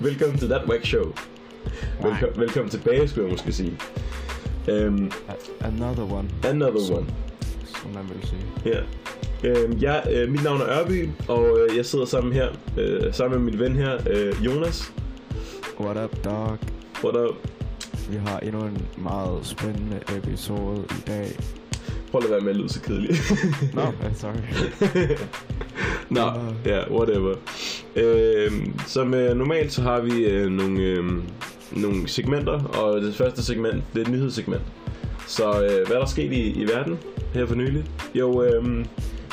velkommen til That Wack Show. Velkom, velkommen tilbage, skulle jeg måske sige. Um, Another one, another Så- one. som man vil sige. Ja. Øhm, jeg, øh, mit navn er Ørby, og øh, jeg sidder sammen her, øh, sammen med min ven her, øh, Jonas. What up, dog? Hvor der, Vi har endnu en meget spændende episode i dag. prøv at være med at lyde så kedelig. Nå, no, sorry. Nå, ja, whatever. Øhm, som øh, normalt, så har vi øh, nogle, øh, nogle segmenter, og det første segment, det er et nyhedssegment. Så øh, hvad er der sket i, i verden her for nylig? Jo, øh,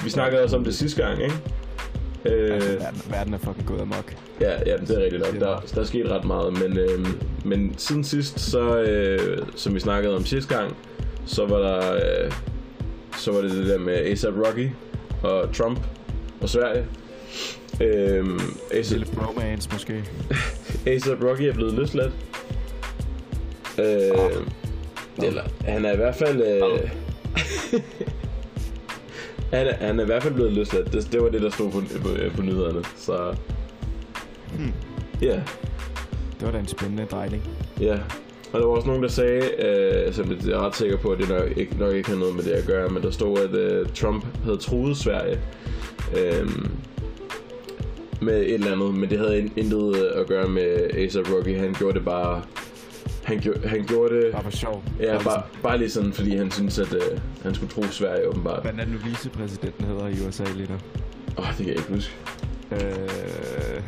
vi snakkede også om det sidste gang, ikke? Øh, Altså, verden, verden er fucking gået amok. Ja, ja, det er rigtigt nok. Der, der er sket ret meget, men, øh, men siden sidst, så, øh, som vi snakkede om sidste gang, så var der, øh, så var det det der med ASAP Rocky og Trump og Sverige. Øh, ASAP, Lille bromance måske. ASAP Rocky er blevet løsladt. Øh, eller, han er i hvert fald... Øh, han, er, han er i hvert fald blevet løsladt. Det, det var det, der stod på, på, på nyhederne. Så... Hmm. Ja. Det var da en spændende drejning. Ja, og der var også nogen, der sagde, øh, som jeg er ret sikker på, at det nok ikke, nok ikke har noget med det at gøre, men der stod, at øh, Trump havde truet Sverige øh, med et eller andet, men det havde in- intet øh, at gøre med A$AP Rocky. Han gjorde det bare... Han, gjorde, han gjorde det... Bare for sjov. Ja, bare, bare lige sådan, fordi han synes, at øh, han skulle tro Sverige åbenbart. Hvad er nu vicepræsidenten hedder i USA lige nu? Åh, oh, det kan jeg ikke huske. Øh...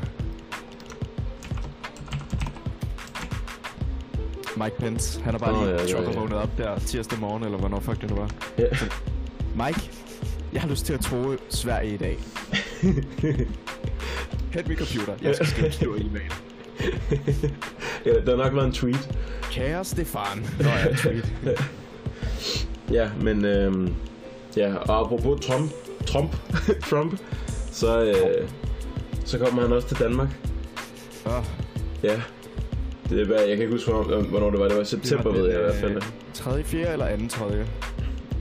Mike Pence, han har bare oh, lige ja, ja, ja. vågnet op der tirsdag morgen, eller hvornår fuck det nu var. Ja. Mike, jeg har lyst til at tro Sverige i dag. Hent min computer, jeg skal skrive en stor e-mail. ja, der har nok været en tweet. Kære Stefan. Nå ja, tweet. Ja, men øhm, ja, og apropos Trump, Trump, Trump, så, øh, så kommer han også til Danmark. Oh, Ja. Det er, hvad- jeg kan ikke huske, hvornår, det var. Det var i september, ved jeg i hvert fald. 3. 4. eller 2. 3.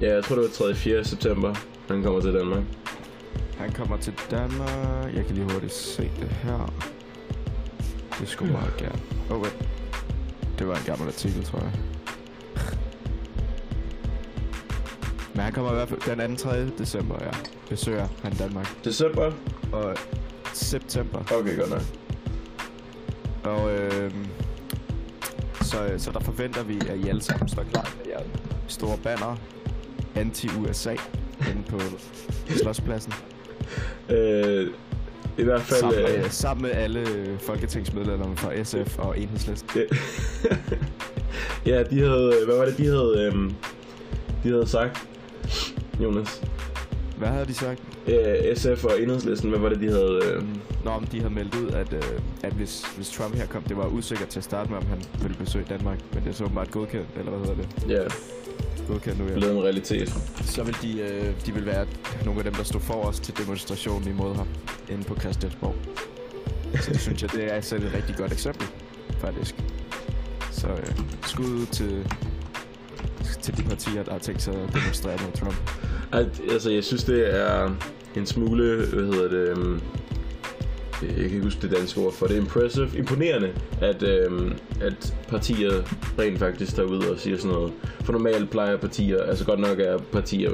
Ja, jeg tror, det var 3. 4. september, han kommer til Danmark. Han kommer til Danmark. Jeg kan lige hurtigt se det her. Det skulle meget gerne. Oh, wait. Det var en gammel artikel, tror jeg. Men han kommer i hvert fald den 2. 3. december, ja. Besøger han Danmark. December? Og september. Okay, godt nok. Og øh, så, så der forventer vi, at I alle sammen står klar med jeres store banner anti-USA inde på Slotspladsen. Øh, I hvert fald... Sammen, øh, med, sammen med alle folketingsmedlemmer fra SF og Enhedslisten. ja, de havde... Hvad var det, de havde... Øhm, de havde sagt, Jonas? Hvad havde de sagt? Øh, SF og Enhedslisten, hvad var det, de havde... Øh, Nå, om de havde meldt ud, at, øh, at hvis, hvis Trump her kom, det var usikkert til at starte med, om han ville besøge Danmark. Men det er så åbenbart godkendt, eller hvad hedder det? ja, Godkendt nu, ja. blevet en realitet. Så vil de, øh, de vil være nogle af dem, der stod for os til demonstrationen imod ham inde på Christiansborg. Så det synes jeg, det er altså et rigtig godt eksempel, faktisk. Så øh, skud til, til de partier, der har tænkt sig at demonstrere mod Trump. Altså, jeg synes, det er en smule, hvad hedder det, øhm, jeg kan ikke huske det danske ord for det, impressive, imponerende, at, øhm, at partier rent faktisk tager ud og siger sådan noget. For normalt plejer partier, altså godt nok er partier,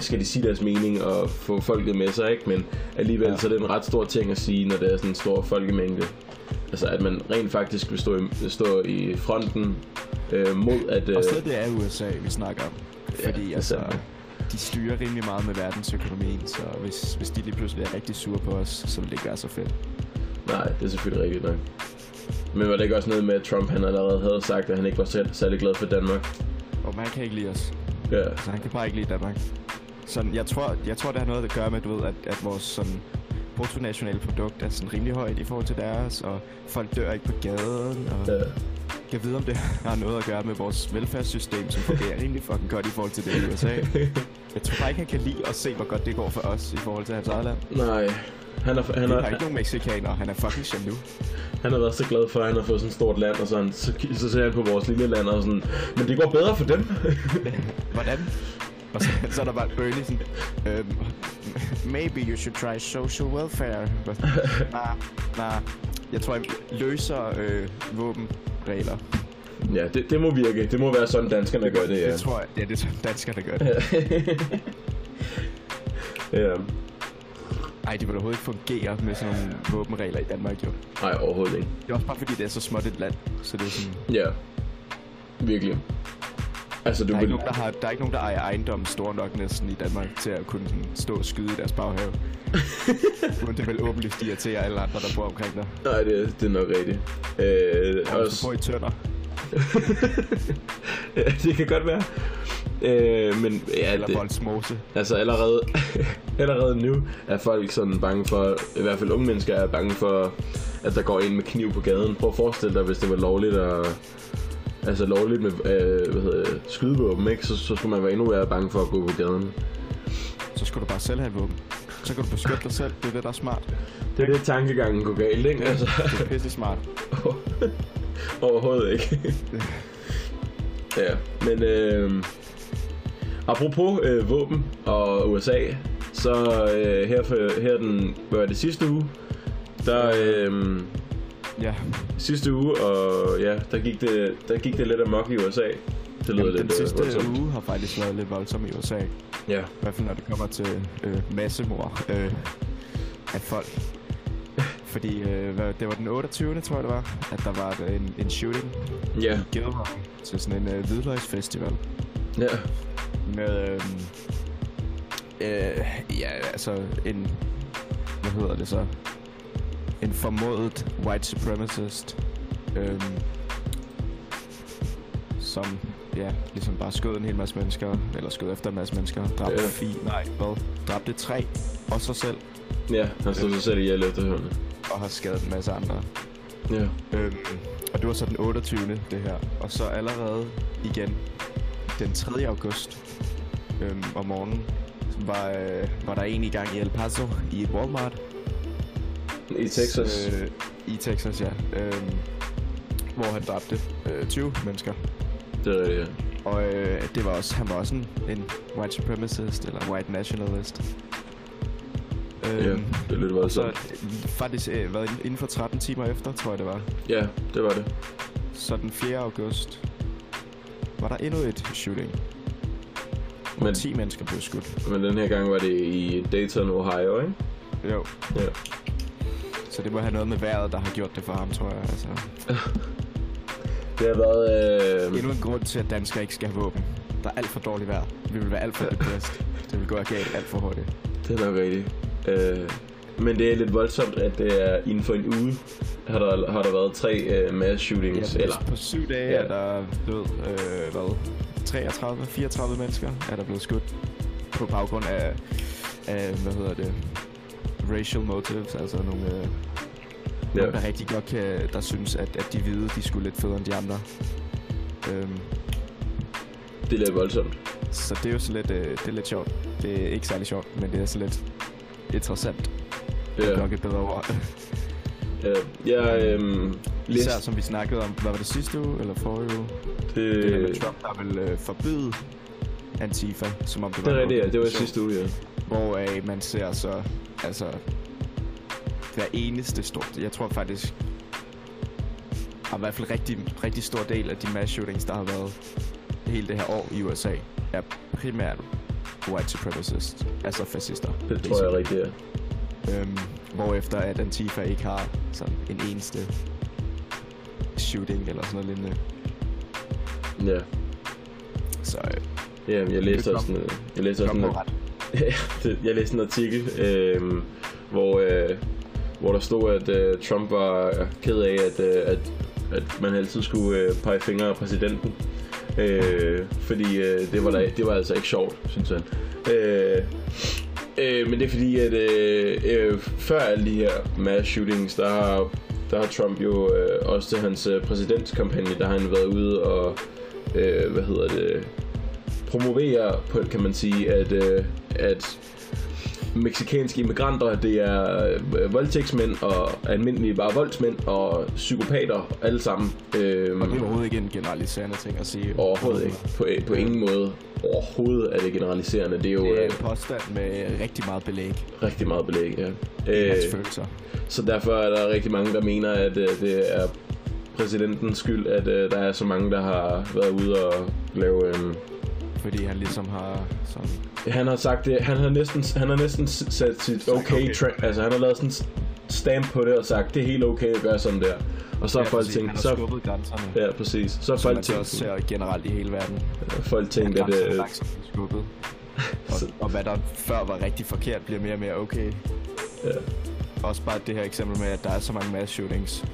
skal, de sige deres mening og få folket med sig, ikke? Men alligevel Ja. så er det en ret stor ting at sige, når det er sådan en stor folkemængde. Altså at man rent faktisk vil stå i, stå i fronten øh, mod at... Øh, Og stadig det er USA, vi snakker om. Ja, Fordi er altså. De styrer rimelig meget med verdensøkonomien, så hvis, hvis de lige pludselig er rigtig sure på os, så vil det ikke være så fedt. Nej, det er selvfølgelig rigtigt nok. Men var det ikke også noget med, at Trump han allerede havde sagt, at han ikke var selv særlig glad for Danmark? Og man kan ikke lide os. Ja, Så han kan bare ikke lide Danmark. Sådan, jeg tror, jeg tror, det har noget at gøre med, du ved, at, at vores sådan, bruttonationale produkt er sådan rimelig højt i forhold til deres, og folk dør ikke på gaden, og ja. jeg ved, om det har noget at gøre med vores velfærdssystem, som fungerer rimelig fucking godt i forhold til det i USA. Jeg tror bare ikke, han kan lide at se, hvor godt det går for os i forhold til hans eget land. Nej, han har, han, Han har, har ikke nogen mexikanere, han er fucking jaloux. han har været så glad for, at han har fået sådan et stort land, og sådan, så, så ser han på vores lille land og sådan, men det går bedre for dem. Hvordan? Og så, så er der bare Bernie sådan, øhm, maybe you should try social welfare. nej, nej. Jeg tror, jeg løser øh, våbenregler. Ja, det, det må virke. Det må være sådan, danskerne gør det, ja. Det tror jeg. Ja, det er sådan, danskerne gør det. ja. Ej, det vil overhovedet ikke fungere med sådan nogle våbenregler i Danmark, jo. Nej, overhovedet ikke. Det er også bare fordi, det er så småt et land, så det er sådan... Ja. Virkelig. Altså, du Der er, vil... ikke nogen, der har, der er ikke nogen, der ejer ejendom stor nok næsten i Danmark til at kunne stå og skyde i deres baghave. Men det vel åbenlyst irriterer alle andre, der bor omkring dig. Nej, det, det er nok rigtigt. Øh, Og også... du bor i Tønder, ja, det kan godt være. Øh, men ja, eller det, Voldsmose. altså allerede, allerede nu er folk sådan bange for, i hvert fald unge mennesker er bange for, at der går en med kniv på gaden. Prøv at forestille dig, hvis det var lovligt at, altså lovligt med øh, hvad hedder det, skydevåben, ikke? Så, så skulle man være endnu mere bange for at gå på gaden. Så skulle du bare selv have et våben. Så kan du beskytte dig selv. Det er det, der er smart. Det er det, tankegangen går galt, ikke? Altså, Det er pisse smart. overhovedet ikke. ja, men øh, apropos øh, våben og USA, så øh, her, for, her den, hvad var det sidste uge, der øh, Ja, sidste uge, og ja, der gik det, der gik det lidt amok i USA. Det lyder Jamen, lidt den øh, sidste voldsomt. uge har faktisk været lidt voldsom i USA. Ja, I hvert fald når det kommer til øh, massemord øh, af folk. Fordi øh, hvad, det var den 28. tror jeg det var, at der var en, en shooting ja, i Gilmore til sådan en øh, hvidløgsfestival. ja, Med, øh, øh, ja, altså en, hvad hedder det så? En formodet white supremacist, øh, som, ja, ligesom bare skød en hel masse mennesker, eller skød efter en masse mennesker, dræbte Ja. ja. fire, nej, hvad? Dræbte tre, og sig selv, ja, han slog sig selv ihjel efterhånden. og har skadet en masse andre. Ja, Øhm, og det var så den 28. det her. Og så allerede igen den 3. august øhm, om morgenen var, øh, var der en i gang i El Paso i et Walmart. I Texas. Øh, I Texas, ja. Øhm, hvor han dræbte øh, 20 mennesker. Det er ja. Og øh, det var også, han var også en, en white supremacist, eller white nationalist. Øhm, Ja, det er lidt og så voldsomt. øh, faktisk øh, inden for 13 timer efter, tror jeg det var, Ja, det var det. Så den 4. august var der endnu et shooting, Men, 10 mennesker blev skudt. men den her gang var det i Dayton, Ohio, ikke? Jo. Ja. Så det må have noget med vejret, der har gjort det for ham, tror jeg. Altså, Det har været... Øh, endnu en grund til, at danskere ikke skal have våben. Der er alt for dårligt vejr. Vi vil være alt for depressed. Det vil gå galt alt for hurtigt. Det er nok rigtigt. Øh, men det er lidt voldsomt, at det er inden for en uge, har der, har der været tre øh, mass shootings. Ja, eller, på syv dage Ja. er der blevet, øh, hvad, 33, 34 mennesker er der blevet skudt på baggrund af, af hvad hedder det, racial motives, altså nogle, øh, Ja. Nogen, der rigtig godt kan, der synes, at, at de hvide, de skulle lidt federe end de andre. Øhm, det er lidt voldsomt. så det er jo så lidt, øh, det er lidt sjovt. Det er ikke særlig sjovt, men det er så lidt interessant. Det er nok et bedre ord. ja, jeg øh, læste Især som vi snakkede om, hvad var det sidste uge, eller forrige uge? Det der med det, Trump, der vil øh, forbyde Antifa, som om det, det var er en rigtigt, ja. Det var sidste uge, ja. Hvoraf man ser så, altså, hver eneste stort, jeg tror faktisk, og i hvert fald rigtig, rigtig stor del af de mass shootings, der har været hele det her år i USA, er primært white supremacists, altså fascister. Det tror jeg rigtigt, ja. Øhm, hvorefter at Antifa ikke har sådan en eneste shooting eller sådan noget lignende. Ja, Så øh, ja jeg læste også kom- en, jeg læste også Trump jeg læste en artikel, øh, hvor, øh, hvor der stod, at øh, Trump var ked af, at, øh, at, at man altid skulle øh, pege fingre af præsidenten. Øh, fordi øh, det, var da, det var altså ikke sjovt, synes han. Øh, øh, men det er fordi, at øh, øh, før alle de her mass shootings, der har, der har Trump jo øh, også til hans øh, præsidentskampagne, der har han været ude og, øh, hvad hedder det, promovere på, kan man sige, at, øh, at meksikanske immigranter, det er øh, voldtægtsmænd og almindelige bare voldsmænd og psykopater alle sammen. Øhm, Og det er overhovedet ikke en generaliserende ting at sige. overhovedet ikke. På, på ingen måde. Overhovedet er det generaliserende. Det er jo Det er øh, en påstand med rigtig meget belæg rigtig meget belæg, ja. Øh, følelser. så derfor er der rigtig mange, der mener, at øh, det er præsidentens skyld, at øh, der er så mange, der har været ude og lave... Øh, Fordi han ligesom har sådan... han har sagt det, han har næsten, han har næsten sat sit okay, okay. tra- altså han har lavet sådan stamp på det og sagt, det er helt okay at gøre sådan der. Og så har folk præcis, han tænkt, har så, skubbet grænserne. ja præcis, så har folk tænkt, også ser generelt i hele verden. folk tænkt, at, øh, bliver skubbet. Og, og hvad der før var rigtig forkert, bliver mere og mere okay. ja, Også bare det her eksempel med, at der er så mange mass shootings.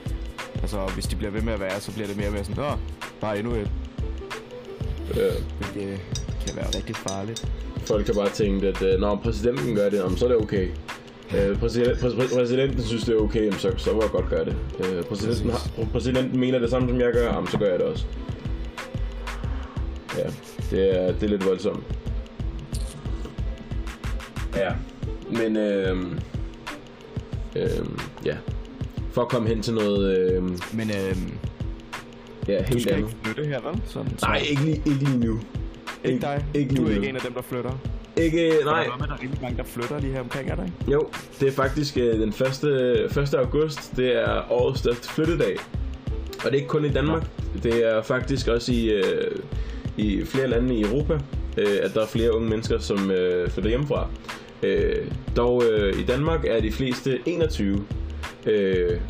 Altså, hvis de bliver ved med at være, så bliver det mere og mere sådan, Åh, bare endnu et. Ja. Hvilket kan være rigtig farligt. folk har bare tænkt, at øh, når præsidenten gør det, så er det okay. Øh, præsident, præ, præ, præsidenten synes, det er okay, så, så må jeg godt gøre det. Øh, præsidenten, har, præsidenten mener det samme, som jeg gør, jamen, så gør jeg det også. Ja, det er, det er lidt voldsomt. Ja, men øh, øh, ja. For at komme hen til noget øh, Men øhm, ja, du helt skal andet. ikke flytte her, vel? Sådan, så. Nej, ikke lige, ikke lige nu. ikke dig. Ikke du er ikke nu. en af dem, der flytter. Ikke, nej. Der er, der er rigtig mange, der flytter lige her omkring, er der ikke? Jo, det er faktisk øh, den 1. 1. august. Det er årets største flyttedag. Og det er ikke kun i Danmark. Det er faktisk også i, øh, i flere lande i Europa, øh, at der er flere unge mennesker, som øh, flytter hjemmefra. Øh, dog øh, i Danmark er de fleste 21. Øh,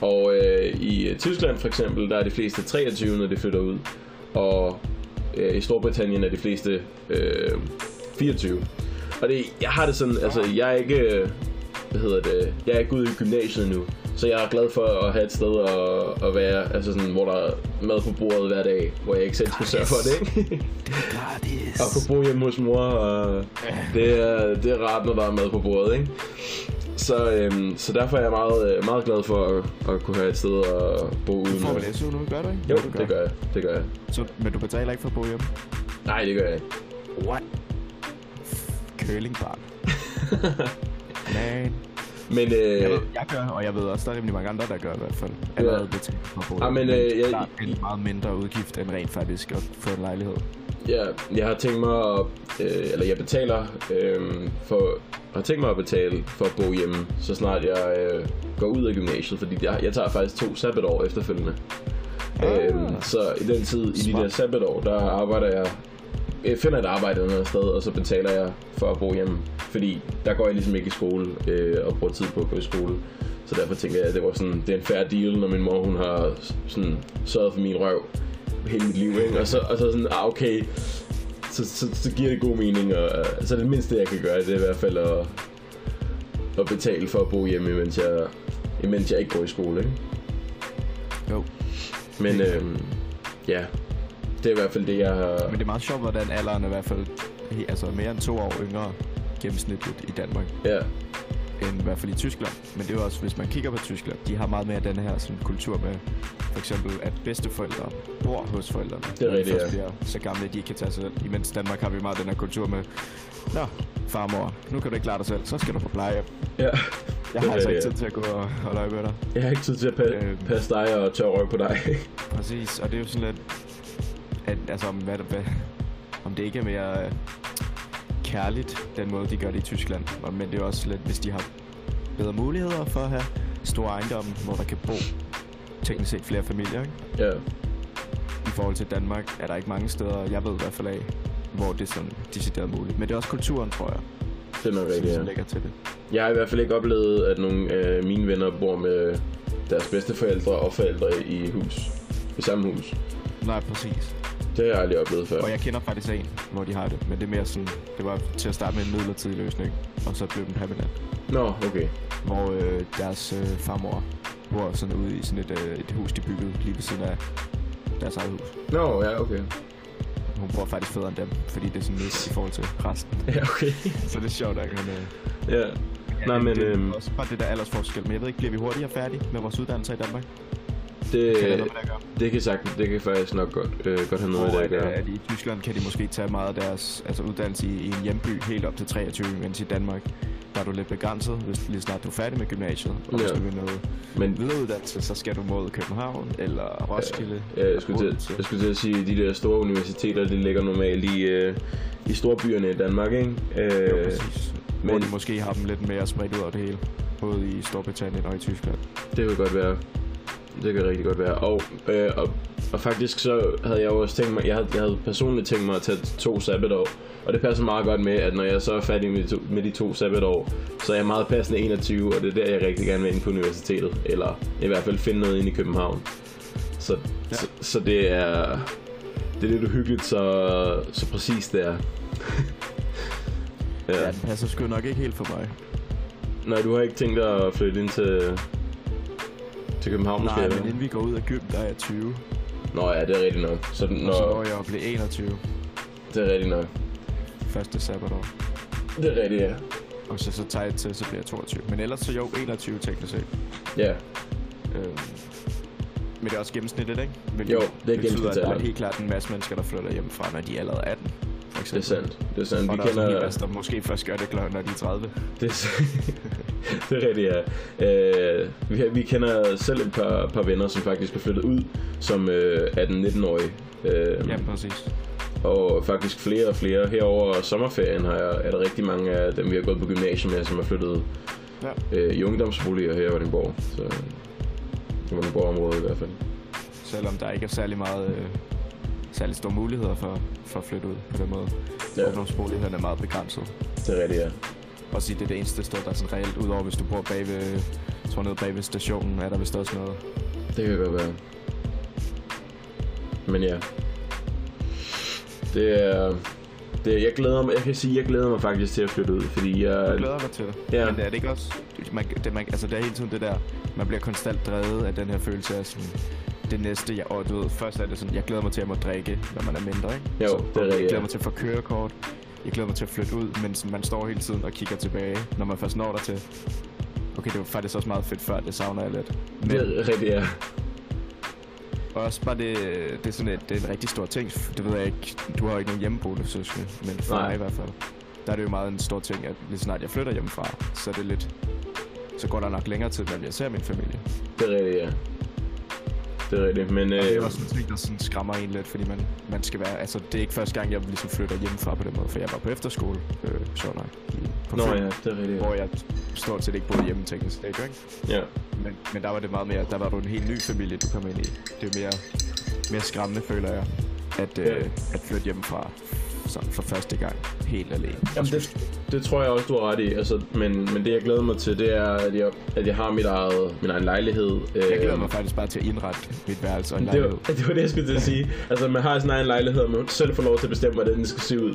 og øh, i Tyskland for eksempel, der er de fleste 23, når de flytter ud. Og øh, i Storbritannien er de fleste øh, 24. Og det, jeg har det sådan, altså jeg er ikke, øh, hvad hedder det, jeg er ikke ude i gymnasiet nu. Så jeg er glad for at have et sted at, at være, altså sådan, hvor der er mad på bordet hver dag, hvor jeg ikke selv skal sørge for det, ikke? Og kunne bo hjemme hos mor, og det er, det er rart, når der er mad på bordet, ikke? Så, øhm, så derfor er jeg meget, øh, meget glad for at, at kunne have et sted at bo uden. Du får vel SU nu, gør du ikke? Jo, du det gør jeg. Det gør jeg. Så, men du betaler ikke for at bo hjemme? Nej, det gør jeg ikke. What? Curlingbarn. Man. Men øh, Jeg, ved, jeg gør, og jeg ved også, der er rimelig mange andre, der gør i hvert fald. Allerede betaler for at bo Ah, men, hjemme. øh, jeg- det er en meget mindre udgift end rent faktisk at få en lejlighed. Ja, jeg har tænkt mig at, øh, eller jeg betaler øh, for, har tænkt mig at betale for at bo hjemme, så snart jeg øh, går ud af gymnasiet, fordi jeg, jeg tager faktisk to sabbatår efterfølgende. Ah. Øhm, så i den tid, i de Smart. der sabbatår, der arbejder jeg, jeg finder et arbejde et andet sted, og så betaler jeg for at bo hjemme, fordi der går jeg ligesom ikke i skole øh, og bruger tid på at gå i skole. Så derfor tænker jeg, at det var sådan, det er en fair deal, når min mor hun har sådan sørget for min røv hele mit liv, ikke? Og så, og så sådan, ah, okay, så, så, så giver det god mening, og øh, så det mindste, jeg kan gøre, det er i hvert fald at, at betale for at bo hjemme, imens jeg, imens jeg ikke går i skole, ikke? Jo. Men øhm, ja, det er i hvert fald det, jeg har... Men det er meget sjovt, hvordan alderen er i hvert fald altså mere end to år yngre gennemsnitligt i Danmark, Ja, end i hvert fald i Tyskland. Men det er også, hvis man kigger på Tyskland, de har meget mere den her sådan, kultur med, for eksempel, at bedsteforældre bor hos forældrene. Det er rigtigt, ja. bliver så gamle, at de ikke kan tage sig selv. Imens Danmark har vi meget den her kultur med, Nå, farmor, nu kan du ikke klare dig selv, så skal du på plejehjem. ja. Jeg har altså ikke tid til at gå og holde øje med dig. Jeg har ikke tid til at pa- Øhm. passe dig og tørre røv på dig. Præcis, og det er jo sådan lidt, at, altså, om, hvad, hvad, om det ikke er mere kærligt, den måde, de gør det i Tyskland. Men det er også lidt, hvis de har bedre muligheder for at have store ejendomme, hvor der kan bo teknisk set flere familier. Ikke? ja, I forhold til Danmark er der ikke mange steder, jeg ved i hvert fald af, hvor det er sådan decideret muligt. Men det er også kulturen, tror jeg, det er nok rigtigt, ja. lægger til det. Jeg har i hvert fald ikke oplevet, at nogle af mine venner bor med deres bedsteforældre og forældre i hus. I samme hus. Nej, præcis. Det har jeg aldrig oplevet før. Og jeg kender faktisk en, hvor de har det. Men det er mere sådan, det var til at starte med en midlertidig løsning, og så blev den permanent. Nå, okay. hvor øh, deres øh, farmor bor sådan ude i sådan et, øh, et hus, de byggede lige ved siden af deres eget hus. Nå, ja, okay. Hun bor faktisk federe end dem, fordi det er sådan lidt i forhold til resten. Ja, okay. Så det er sjovt, at hun... Øh, ja. Nej, men det er øhm, også bare det der aldersforskel. Men jeg ved ikke, bliver vi hurtigere færdige med vores uddannelse i Danmark? Det, Kan det kan sagtens, det kan faktisk nok godt, øh, godt have noget med Hvor det at gøre. at i Tyskland kan de måske tage meget af deres altså uddannelse i, i en hjemby helt op til 23, mens i Danmark der er du lidt begrænset, hvis lige snart du er færdig med gymnasiet. Og hvis Ja. du vil noget Men videreuddannelse, så skal du mod København eller Roskilde. Ja, jeg skulle, til, jeg skulle til at sige, at de der store universiteter, de ligger normalt i, øh, i storbyerne i Danmark, ikke? Jo, Øh, præcis. Hvor men- de måske har dem lidt mere spredt ud over det hele. Både i Storbritannien og i Tyskland. det kan godt være. Det kan rigtig godt være. Og, øh, og, og faktisk så havde jeg også tænkt mig, jeg havde, jeg havde personligt tænkt mig at tage to sabbatår. Og det passer meget godt med, at når jeg så er færdig med de to, med de to sabbatår, så er jeg meget passende 21, og det er der, jeg rigtig gerne vil ind på universitetet. Eller i hvert fald finde noget ind i København. Så, Ja. ja. så, så det er... Det er lidt uhyggeligt, så, så præcis det er. Ja, den passer sgu nok ikke helt for mig. Nej, du har ikke tænkt dig at flytte ind til, til København måske? Nej, men inden vi går ud af gym, der er jeg 20. Nå ja, det er rigtigt nok. Så, Og så nå, når jeg blive 21. det er rigtigt nok. Første sabbatår. Det er rigtigt, ja. Og så, så tager jeg til, så bliver jeg 22. Men ellers så jo 21 teknisk set. Ja, Øhm, men det er også gennemsnittet, ikke? Hvilket Jo, det er betyder, at der er helt klart en masse mennesker, der flytter hjemmefra, når de er allerede 18. For det eksempel. er sandt. Det er sandt. Og Vi der er kender... masse, der måske først gør det klokken, når de er 30. Det er, det er rigtigt, ja. Øh, vi, vi kender selv et par, par venner, som faktisk er flyttet ud som øh, 18-19-årige. Øh, Ja, præcis. Og faktisk flere og flere. Herover sommerferien har jeg, er der rigtig mange af dem, vi har gået på gymnasiet med, som er flyttet Ja. øh, i ungdomsboliger her i Vordingborg. Så i Vordingborg-området i hvert fald. Selvom der ikke er særlig meget... Øh, særlig store muligheder for, for at flytte ud på den måde. Ja. Ungdomsboligheden er meget begrænset. Det er rigtigt, ja. Og sige, det er det eneste sted, der er sådan reelt, udover hvis du bor bag ved, tror nede bag ved stationen, er der vist også noget. Det kan godt være. Men ja. Det er... Det, jeg glæder mig, jeg kan sige, jeg glæder mig faktisk til at flytte ud, fordi jeg... Jeg glæder mig til det. Ja. Men er det ikke også... Man, det, man, altså, det er hele tiden det der... Man bliver konstant drevet af den her følelse af sådan... Det næste, jeg, og du ved, først er det sådan, jeg glæder mig til at må drikke, når man er mindre, ikke? Jo, så, det er Jeg rigtigt, glæder ja. mig til at få kørekort. Jeg glæder mig til at flytte ud, men sådan, man står hele tiden og kigger tilbage, når man først når der til. Okay, det var faktisk også meget fedt før, det savner jeg lidt. Men Det er rigtigt, ja. også bare det, det er sådan et, det er en rigtig stor ting. Det ved jeg ikke, du har jo ikke nogen hjemmeboende søskende, men for Nej. mig i hvert fald. Der er det jo meget en stor ting, at lige snart jeg flytter hjemmefra, så er det lidt... Så går der nok længere tid, når jeg ser min familie. Det er rigtigt, ja. Det er rigtigt, men... Og det er Øh, også en ting, der sådan skræmmer en lidt, fordi man, man skal være... Altså, det er ikke første gang, jeg ligesom flytter hjemmefra på den måde, for jeg var på efterskole, øh, sjovt nok, i, på Nå Fyn, ja, det er rigtigt. hvor jeg stort set ikke boede hjemme teknisk set, ikke? Ja. Men, men der var det meget mere, der var du en helt ny familie, du kom ind i. Det er mere, mere skræmmende, føler jeg, at, øh, Ja. at flytte hjemmefra sådan for første gang, helt alene. Jamen, det, det tror jeg også, du har ret i. Altså, men, men det, jeg glæder mig til, det er, at jeg, at jeg har mit eget, min egen lejlighed. Jeg glæder mig faktisk bare til at indrette mit værelse og en Det lejlighed. var, det var det, jeg skulle til at sige. Altså, man har sin egen lejlighed, og man selv får lov til at bestemme, hvordan den skal se ud.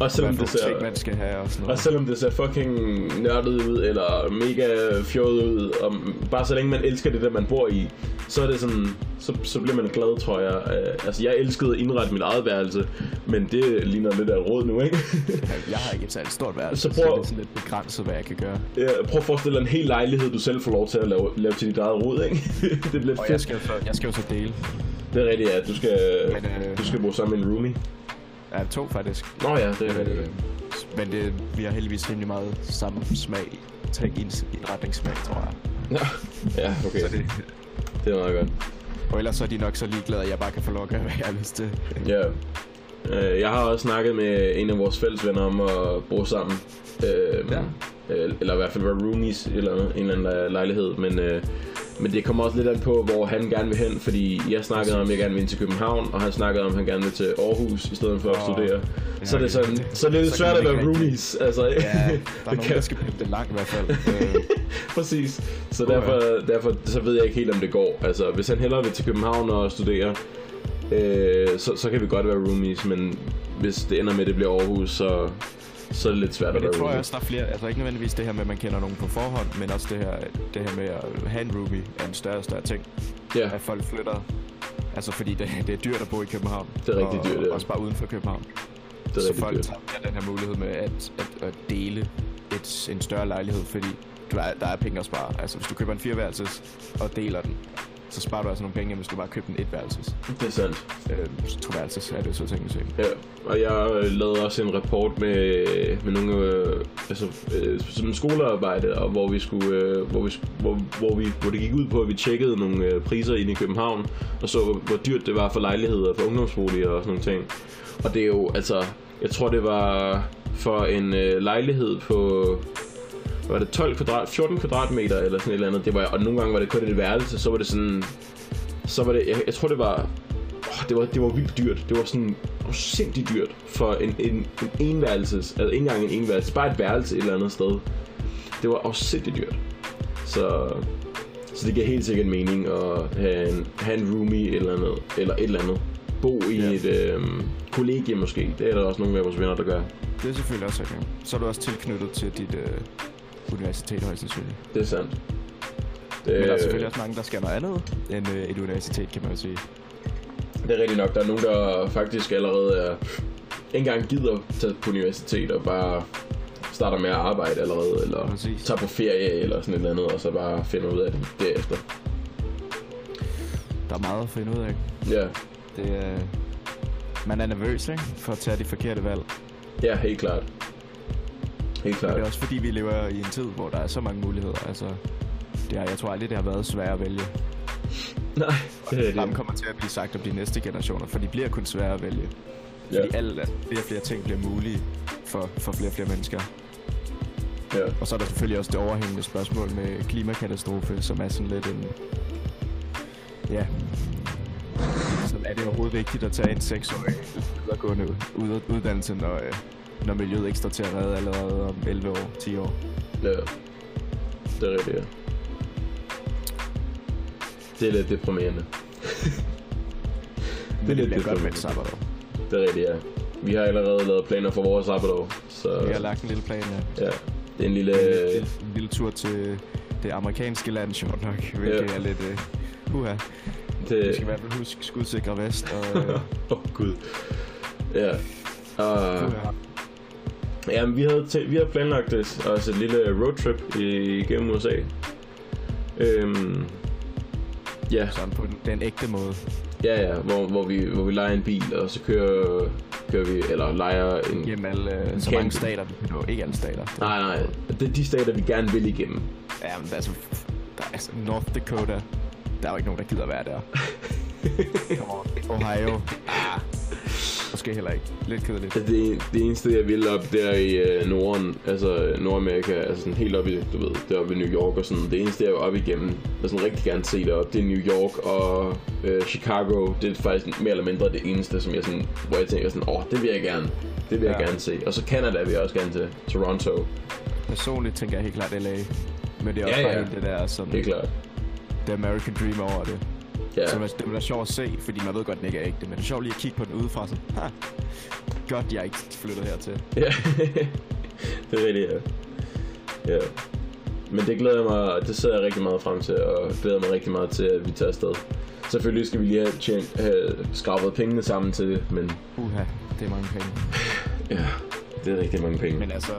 Og selvom det ting, ser... man skal have og sådan Og noget. selvom det ser fucking nørdet ud, eller mega fjollet ud, og bare så længe man elsker det der, man bor i, så er det sådan, så, så bliver man glad, tror jeg. Øh, altså, jeg elskede at indrette mit eget værelse, men det ligner lidt af råd nu, ikke? Jeg har ikke et særligt stort værelse, Så prøv- så det er sådan lidt begrænset, hvad jeg kan gøre. ja, prøv at forestille dig en hel lejlighed, du selv får lov til at lave, lave til dit eget råd, ikke? det bliver lidt Og jeg fedt. skal, jo så, jeg skal jo så dele. Det er rigtigt, ja. Du skal, Men, øh, du skal bo sammen med en roomie. Ja, to faktisk. Nå ja, det er Øh, rigtigt. Men det, vi har heldigvis rimelig meget samme smag. Tag indretningssmag, tror jeg. Ja, ja okay. Så det, Det er meget godt. og ellers så er de nok så ligeglade, at jeg bare kan få lov at gøre, hvad jeg har lyst til. Ja. Øh, jeg har også snakket med en af vores fælles venner om at bo sammen. Øh, Ja. øh, eller i hvert fald være roomies eller en eller anden lejlighed. Men, øh, men det kommer også lidt an på, hvor han gerne vil hen. Fordi jeg snakkede om, at jeg gerne vil ind til København, og han snakkede om, at han gerne vil til Aarhus i stedet for at Åh, studere. ja, så, er det det- sådan, det- så er det lidt så svært at være roomies. Altså, Ja, der er nogen, kan- der skal det langt i hvert fald. Øh, Præcis. Så derfor, derfor så ved jeg ikke helt, om det går. Altså, hvis han hellere vil til København og studere, øh, så, så kan vi godt være roomies, men hvis det ender med, at det bliver Aarhus, så, så er det lidt svært Men at være det tror jeg også, der er flere. Altså ikke nødvendigvis det her med, at man kender nogen på forhånd, men også det her, det her med at have en roomie er en større og større ting. Ja, At folk flytter. Altså fordi det, det er dyrt at bo i København. Det er rigtig og, dyrt, ja. Også bare uden for København. det er så folk dyrt. tager den her mulighed med at, at, at dele et, en større lejlighed, fordi du er, der er penge at spare. Altså hvis du køber en fireværelses og deler den, så sparer du altså nogle penge, hvis du bare køber en etværelses. Det er sandt. Øh, toværelses er det så teknisk set. Ja, og jeg øh, lavede også en rapport med, med nogle, øh, altså, øh, som en skolearbejde, og hvor vi skulle, øh, hvor, vi, hvor, hvor, vi, hvor det gik ud på, at vi tjekkede nogle øh, priser ind i København, og så hvor, hvor dyrt det var for lejligheder, for ungdomsboliger og sådan nogle ting. Og det er jo, altså, jeg tror det var for en øh, lejlighed på, var det 12 kvadrat, 14 kvadratmeter eller sådan et eller andet. Det var, og nogle gange var det kun et værelse, så var det sådan, så var det, jeg, jeg tror det var Åh, det var, det var vildt dyrt. Det var sådan sindssygt dyrt for en, en, en enværelses, altså ikke engang en enværelse, bare et værelse et eller andet sted. Det var også sindssygt dyrt. Så, så det giver helt sikkert mening at have en, have en roomie eller, andet, eller et eller andet. Bo i Ja. et øhm, kollegie måske. Det er der også nogle af vores venner, der gør. Det er selvfølgelig også okay. Så er du også tilknyttet til dit øh, universitet højst sandsynligt. Det er sandt. Det, Men der er selvfølgelig også mange, der skal noget andet end øh, et universitet, kan man jo sige. Det er rigtigt nok. Der er nogen, der faktisk allerede er, ikke engang gider tage på universitet og bare starter med at arbejde allerede, eller Præcis. tager på ferie eller sådan et eller andet, og så bare finder ud af det derefter. Der er meget at finde ud af. Ja, Det er... Man er nervøs, ikke? For at tage de forkerte valg. ja helt klart. Helt Men klart. det er også fordi, vi lever i en tid, hvor der er så mange muligheder. Altså, det har, jeg tror aldrig, det har været svært at vælge. Nej, det er det. kommer til at blive sagt om de næste generationer, for de bliver kun svære at vælge. Ja, Fordi alle, flere og flere ting bliver mulige for, for flere og flere mennesker. ja. Og så er der selvfølgelig også det overhængende spørgsmål med klimakatastrofe, som er sådan lidt en... Ja. Så er det overhovedet vigtigt at tage en seksårig videregående ud- uddannelse, når, øh, når miljøet ikke står til at redde allerede om 11 år, 10 år? ja. Det er rigtigt, ja. Det er lidt deprimerende. Det, lidt bliver godt med deprimerende. et sabbatår. Det er rigtigt, ja. Vi har allerede lavet planer for vores sabbatår, så Vi har lagt en lille plan, ja. ja. Det er en lille... En, en, en lille tur til det amerikanske land, sjovt nok, hvilket Ja. er lidt... Uh, uha. Vi Det, skal i hvert fald huske skudsikre vest, og... Øh, Åh, oh, gud. Ja. Uh, uha. Ja, men vi havde, vi havde planlagt et, også et lille roadtrip igennem USA. Øhm, ja, Sådan på den, den ægte måde. ja, ja, hvor, hvor, vi, hvor vi leger en bil, og så kører, kører vi, eller leger en... Gennem alle, øh, så mange stater, kan nå. Ikke alle stater. Nej, nej, det er de stater, vi gerne vil igennem. Ja, men altså, der er, altså, North Dakota, der er jo ikke nogen, der gider være der. Ohio, måske heller ikke. Lidt kedeligt. Altså, det, det eneste, jeg vil op der i øh, Norden, altså Nordamerika, altså sådan helt op i, du ved, deroppe i New York og sådan, det eneste, jeg vil op igennem, og sådan rigtig gerne se derop, det er New York og øh, Chicago, det er faktisk mere eller mindre det eneste, som jeg sådan, hvor jeg tænker sådan, åh, oh, det vil jeg gerne, det vil jeg Ja. gerne se. Og så Canada vil jeg også gerne til, Toronto, Personligt tænker jeg helt klart LA. Men det er også Ja, ja. helt det der sådan, er klart. the American Dream over det. Ja, Så det være sjovt at se, fordi man ved godt, den ikke er ægte. Men det er sjovt lige at kigge på den udefra sådan, ha, godt jeg er ikke flyttet hertil. ja. det er rigtigt, ja. Ja. Men det glæder jeg mig, det ser jeg rigtig meget frem til, og glæder mig rigtig meget til, at vi tager afsted. Selvfølgelig skal vi lige have, tjent, have skrabet pengene sammen til det, men Uha, det er mange penge. ja, det er rigtig mange penge. Men, altså,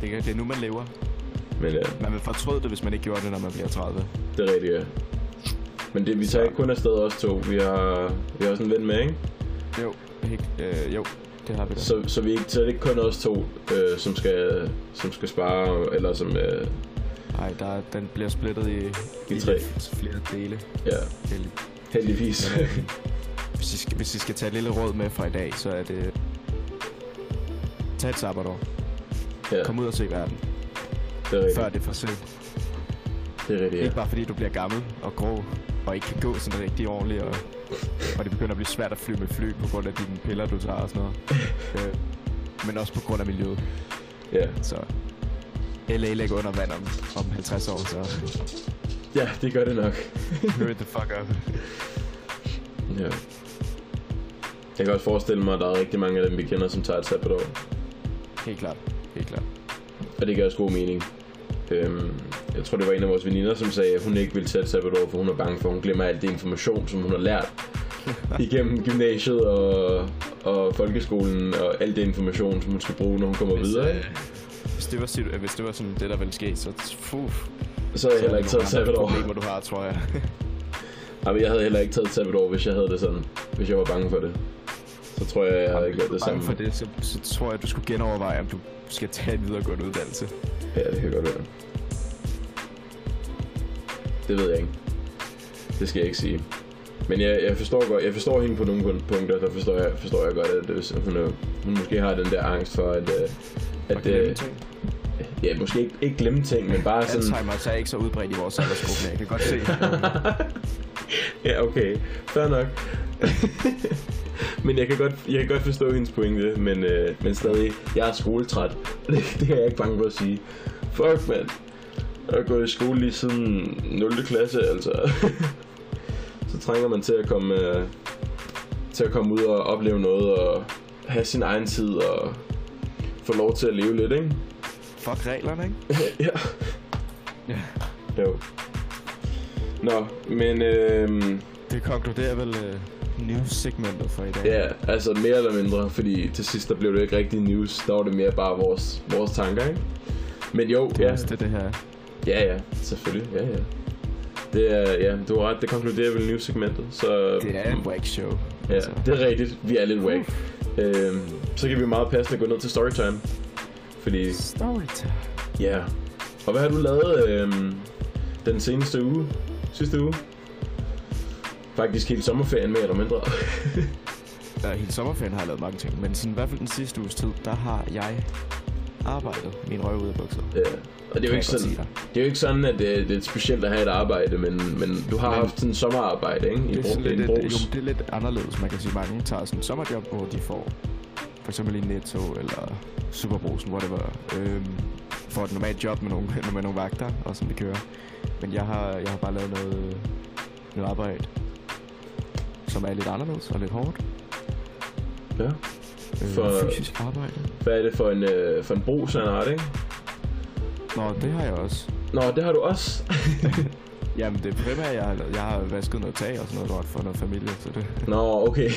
det er, det er nu, man lever. men ja, Man vil fortryde det, hvis man ikke gjorde det, når man bliver 30. det er rigtigt, ja. Men det, vi tager ikke kun afsted os to. Vi har, vi har også en ven med, ikke? Jo, helt, øh, jo, det har vi da. Så, så, vi ikke, så er det ikke kun os to, øh, som, skal, som skal spare, eller som... Øh, Nej, der, er- den bliver splittet i, I tre. flere dele. ja, Heldig. heldigvis. Men, øh, hvis, I skal, hvis I skal tage et lille råd med fra i dag, så er det... Tag et sabbatår. ja, Kom ud og se verden, det er rigtigt. før det er for sent. Det er rigtigt, Ikke ja. bare fordi du bliver gammel og grå, og ikke kan gå sådan rigtig ordentligt, og, og det begynder at blive svært at flyve med fly på grund af dine piller, du tager og sådan noget. øh, men også på grund af miljøet. ja. Så LA ligger under vand om, om 50 år, så Ja, det gør det nok. hurry the fuck up. Ja. Jeg kan også forestille mig, at der er rigtig mange af dem, vi kender, som tager et sabbatår. Helt klart. Helt klart. Og det giver også god mening. Øhm, jeg tror, det var en af vores veninder, som sagde, at hun ikke ville tage et sabbatår, for hun er bange for, at hun glemmer alt det information, som hun har lært igennem gymnasiet og, og folkeskolen, og al det information, som hun skal bruge, når hun kommer Hvis, videre. øh, hvis, det var, situ- hvis det var sådan det, der ville ske, så fuh, Så har jeg heller ikke taget sabbatår. problemer, du har, tror jeg. Jamen, jeg havde heller ikke taget et sabbatår, hvis jeg havde det sådan. Hvis jeg var bange for det. Så tror jeg, jeg havde ikke gjort det samme. for det, så, så tror jeg, at du skulle genoverveje, om du skal tage en videregående uddannelse. Ja, det kan godt være. Det ved jeg ikke. Det skal jeg ikke sige. Men jeg, jeg forstår godt, jeg forstår hende på nogle punkter, der forstår jeg, forstår jeg godt, at hvis hun, er, hun måske har den der angst for, at, øh, at, Og glemme ting. ja, måske ikke, ikke glemme ting, men bare sådan, Alzheimer er ikke så udbredt i vores aldersgruppe, jeg kan godt se. ja, okay, fair nok. men jeg kan, godt, jeg kan godt forstå hendes pointe, men, øh, men stadig, jeg er skoletræt. Det, det er jeg ikke bange for at sige. Fuck, mand. Jeg har gået i skole lige siden 0. klasse, altså. Så trænger man til at komme, øh, til at komme ud og opleve noget, og have sin egen tid, og få lov til at leve lidt, ikke? Fuck reglerne, ikke? ja. Ja. Jo. Nå, men øhm, Det konkluderer vel uh, news-segmentet for i dag. ja, altså mere eller mindre, fordi til sidst der blev det ikke rigtig news, der var det mere bare vores, vores tanker, ikke? Men jo, Det er ja, det, det her. Ja, ja, selvfølgelig, ja, ja. Det er, ja, du har ret, det konkluderer vel news-segmentet, så... Det er en whack show. Ja, det er rigtigt, vi er lidt whack. Øhm, så kan vi meget passende gå ned til storytime, fordi, Storytime. ja. Og hvad har du lavet øhm, den seneste uge, sidste uge? Faktisk hele sommerferien mere eller mindre. Ja, hele sommerferien har jeg lavet mange ting, men sådan, i hvert fald den sidste uges tid, der har jeg arbejdet min røv ud af bukser. Ja, og det er jo ikke sådan, det er jo ikke sådan, at det, det er specielt at have et arbejde, men, men du har Men- haft sådan en sommerarbejde, ikke? I Det er, sådan lidt, jo, det er lidt anderledes. Man kan sige, mange tager sådan en sommerjob, hvor de får for eksempel i Netto eller Superbrusen, whatever, øhm, får et normalt job med nogle, med nogle vagter, og sådan det kører. Men jeg har, jeg har bare lavet noget, noget arbejde, som er lidt anderledes og lidt hårdt. Ja. Øh, For- Fysisk arbejde. Hvad er det for en, øh, for en brus, han har, ikke? Nå, det har jeg også. Nå, det har du også. Jamen, det primære, jeg har lavet, jeg har vasket noget tag og sådan noget lort for noget familie, så det, Nå, okay.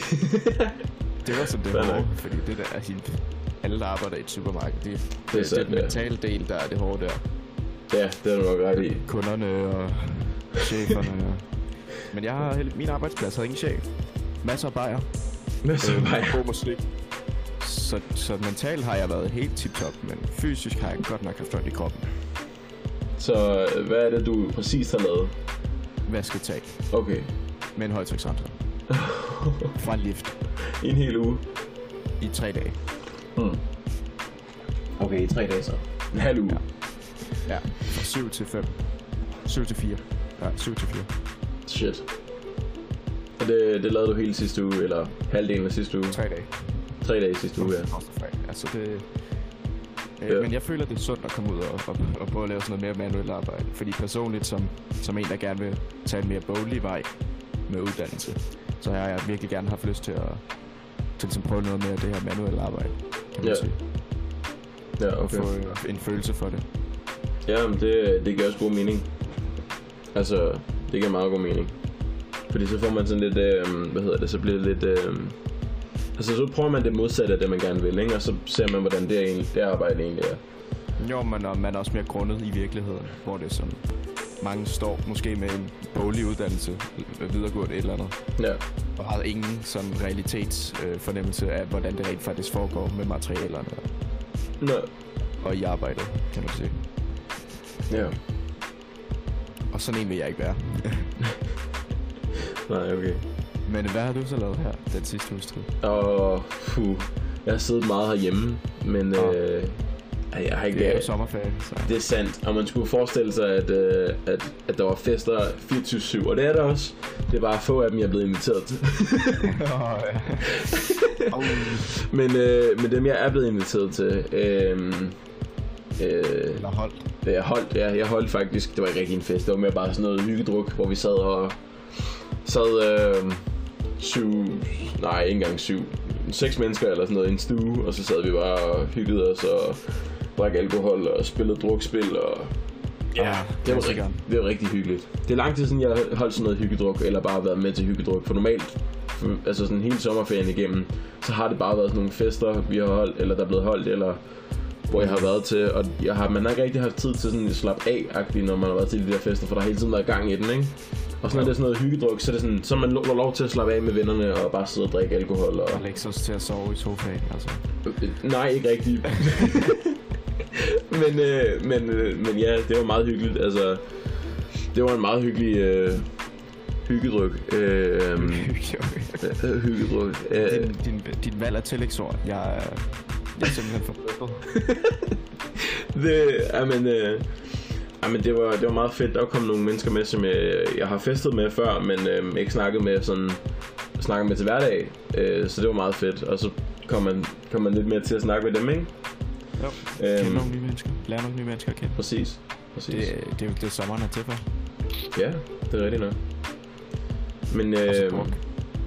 det var sådan det hårde, fordi det der er helt... Alle, der arbejder i et supermarked, det, det, det, ja. er den mentale del, der er det hårde der. ja, det er du nok ret i. Kunderne og cheferne. og... Men jeg har min arbejdsplads havde ingen chef. Masser af bajer. Hvad så, Øh, mig? god musik. Så, så mentalt har jeg været helt tip-top, men fysisk har jeg godt nok haft ondt i kroppen. Så øh, hvad er det, du præcis har lavet? Vasketag Okay. med en højtryksrenser. Fra en lift I en hel uge. i tre dage. Hmm. Okay, i tre dage så. En halv uge. Ja. Fra 7 til 5. 7 til 4. Ja, 7 til 4. Shit. Og det, det lavede du hele sidste uge, eller halvdelen af sidste uge? Tre dage. Tre dage i sidste uge, ja. Altså det... Øh, Ja. Men jeg føler, det er sundt at komme ud og, og, og prøve at lave sådan noget mere manuelt arbejde. Fordi personligt, som, som en, der gerne vil tage en mere boglig vej med uddannelse, så har jeg virkelig gerne haft lyst til at, til ligesom prøve noget mere af det her manuelle arbejde, kan man Ja. sige. Ja, Og okay. få øh, en følelse for det. Ja, men det, det giver også god mening. Altså, det giver meget god mening. Fordi så får man sådan lidt, øh, hvad hedder det, så bliver det lidt... Øh, altså, så prøver man det modsatte af det, man gerne vil, ikke? Og så ser man, hvordan det, er egentlig, det arbejde egentlig er. Jo, men og man er også mere grundet i virkeligheden, hvor det er sådan, mange står måske med en boglig uddannelse, øh, videregående et eller andet, Ja, og har ingen sådan realitetsfornemmelse øh, af, hvordan det rent faktisk foregår med materialerne Nå. og i arbejdet, kan man sige. Ja. Og sådan en vil jeg ikke være. Nej, okay. Men hvad har du så lavet her den sidste uges tid? Og puh, jeg har siddet meget herhjemme, men Nå. øh, jeg har ikke... Det er jo sommerferie, så... Det er sandt, og man skulle forestille sig, at, øh, at, at der var fester 24-7, og det er der også. Det er bare få af dem, jeg er blevet inviteret til. oh, men, øh, men dem, jeg er blevet inviteret til, øh, øh, Eller holdt. jeg holdt, ja, jeg holdt faktisk, det var ikke rigtig en fest, det var mere bare sådan noget hyggedruk, hvor vi sad og sad øh, syv, nej, ikke engang syv, seks mennesker eller sådan noget i en stue, og så sad vi bare og hyggede os og drak alkohol og spillede drukspil og Ja, det var, rigtig, det var rigtig hyggeligt. Det er lang tid siden, jeg har holdt sådan noget hyggedruk, eller bare været med til hyggedruk. For normalt, for, altså sådan hele sommerferien igennem, så har det bare været sådan nogle fester, vi har holdt, eller der er blevet holdt, eller hvor jeg har været til. Og jeg har, man har ikke rigtig haft tid til sådan at slappe af, når man har været til de der fester, for der har hele tiden været gang i den, ikke? Og sådan, når det er sådan noget hyggedruk, så er det sådan, så man lo- lo- lov til at slappe af med vennerne og bare sidde og drikke alkohol. Og... Og lægge sig til at sove i sofaen, altså. Øh, Nej, ikke rigtigt. men, øh, men, øh, men ja, det var meget hyggeligt. Altså, det var en meget hyggelig øh, hyggedruk. Øh, øh, hyggedruk. Øh, din, din, din valg af tillægsord, jeg, er- jeg er simpelthen forbløffet. det, jamen, øh, jamen, det, var, det var meget fedt. Der kom nogle mennesker med, som jeg, jeg har festet med før, men øh, ikke snakket med sådan snakket med til hverdag. Øh, så det var meget fedt. Og så kom man, kom man lidt mere til at snakke med dem, ikke? Jo. Øhm. Kende nogle nye mennesker. Lære nogle nye mennesker at kende. Præcis. Præcis. Det, det er jo det, sommeren er til for. Ja, det er rigtigt nok. Men øh,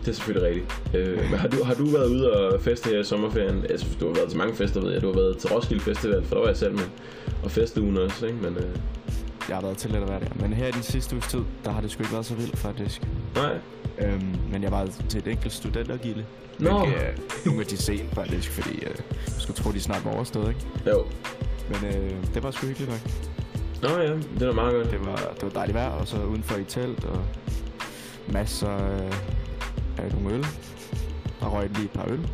det er selvfølgelig rigtigt. Øh, men har, du, har du været ude og feste her i sommerferien? Altså, du har været til mange fester, ved jeg. Du har været til Roskilde Festival, for der var jeg selv med. Og festeugen også, ikke? Men øh, Jeg har været til lidt at være der. Men her i den sidste uges tid, der har det sgu ikke været så vildt, faktisk. nej. Øhm, men jeg var til et enkelt studentergilde. Nå. Hvilket er nogle af de sent, faktisk, fordi øh, jeg skulle tro, de snart var overstået, ikke? Jo. Men øh, det var sgu hyggeligt nok. Nå ja, det er meget godt. Det var, det var dejligt vejr, og så udenfor i telt, og masser af, af nogle øl. Der røg lige et par øl.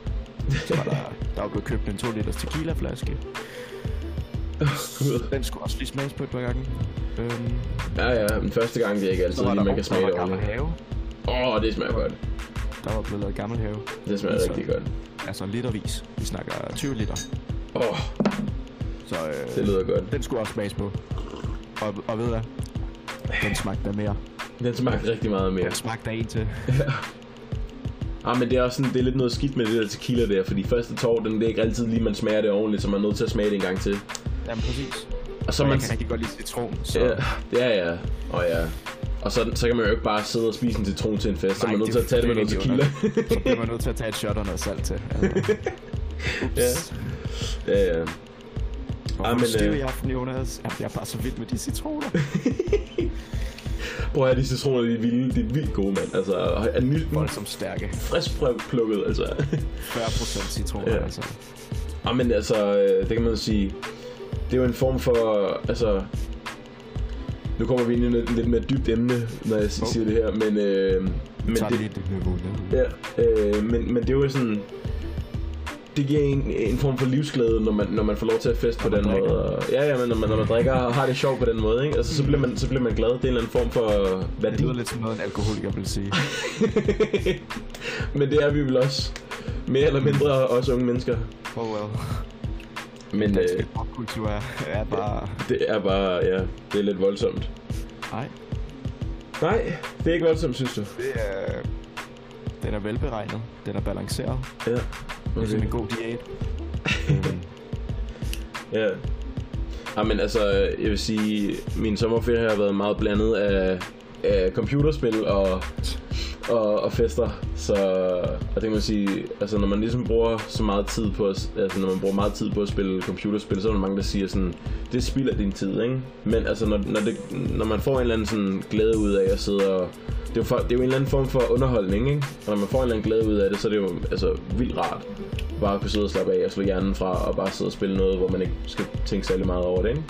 Så var der, der var blevet købt en 2 liters tequila-flaske. Den skulle også lige smages på et par gange. Øhm, Ja, ja, den første gang det er ikke altid lige, der, man kan der var smage det gammel ordentligt. have. Åh, oh, det smager godt. Der var blevet lavet gammel have. Det smager Så- rigtig godt. Altså litervis. Vi snakker 20 liter. Åh, oh, Så øh, det lyder godt. den skulle også smages på. Og, og ved hvad? Den smagte af mere. Den smagte rigtig meget mere. Den smagte af en til. Ah, men det er også sådan, det er lidt noget skidt med det der tequila der, fordi første tår, den, det er ikke altid lige, man smager det ordentligt, så man er nødt til at smage det en gang til. Jamen præcis. Og så Så man... jeg kan rigtig godt lide citron. Så Ja, det er ja. Og ja. Og så, så kan man jo ikke bare sidde og spise en citron til en fest, så er Nej, man nødt det- til at tage det med noget er tequila. så bliver man nødt til at tage et shot og noget salt til. Altså. Ups. Ja. ja, ja. Hvorfor Ah, ah, men, men, stiv øh, i aften, Jonas? Jeg er bare så vild med de citroner. Prøv at de citroner, de er vilde, de er vildt gode, mand. Altså, er ny, Voldsomt stærke. frisk plukket, altså. 40% citroner, Ja. altså. Ah, men altså, øh, det kan man sige, det er jo en form for, altså, nu kommer vi ind i et lidt mere dybt emne, når jeg siger det her, men, øh, men det, lige det niveau. Ja, øh, men, men det er jo sådan... Det giver en, en form for livsglæde, når man, når man får lov til at feste på den drikker. måde. Ja, ja, men når man, når man drikker og har det sjovt på den måde, ikke? Altså, så, bliver man, så bliver man glad. Det er en eller anden form for Det værdi. lyder lidt som noget, en alkoholiker vil sige. men det er vi vel også. Mere eller mindre også unge mennesker. Oh well. Men øh, popkultur er, er bare... det er bare, ja, det er lidt voldsomt. Nej, Nej, det er ikke voldsomt, synes du? det er... Den er velberegnet. Den er balanceret. Ja. Det er som en god diæt. Ja. Ja, men altså, jeg vil sige, min sommerferie har været meget blandet af, af computerspil og, og, og fester. Så og det kan man sige, altså når man ligesom bruger så meget tid på at, altså når man bruger meget tid på at spille computerspil, så er der mange, der siger sådan, det spilder din tid, ikke? Men altså, når, når, det, når man får en eller anden sådan glæde ud af at sidde og det er, jo for, det er jo en eller anden form for underholdning, ikke? Og når man får en eller anden glæde ud af det, så er det jo altså, vildt rart bare at kunne sidde og slappe af og slå hjernen fra og bare sidde og spille noget, hvor man ikke skal tænke særlig meget over det, ikke?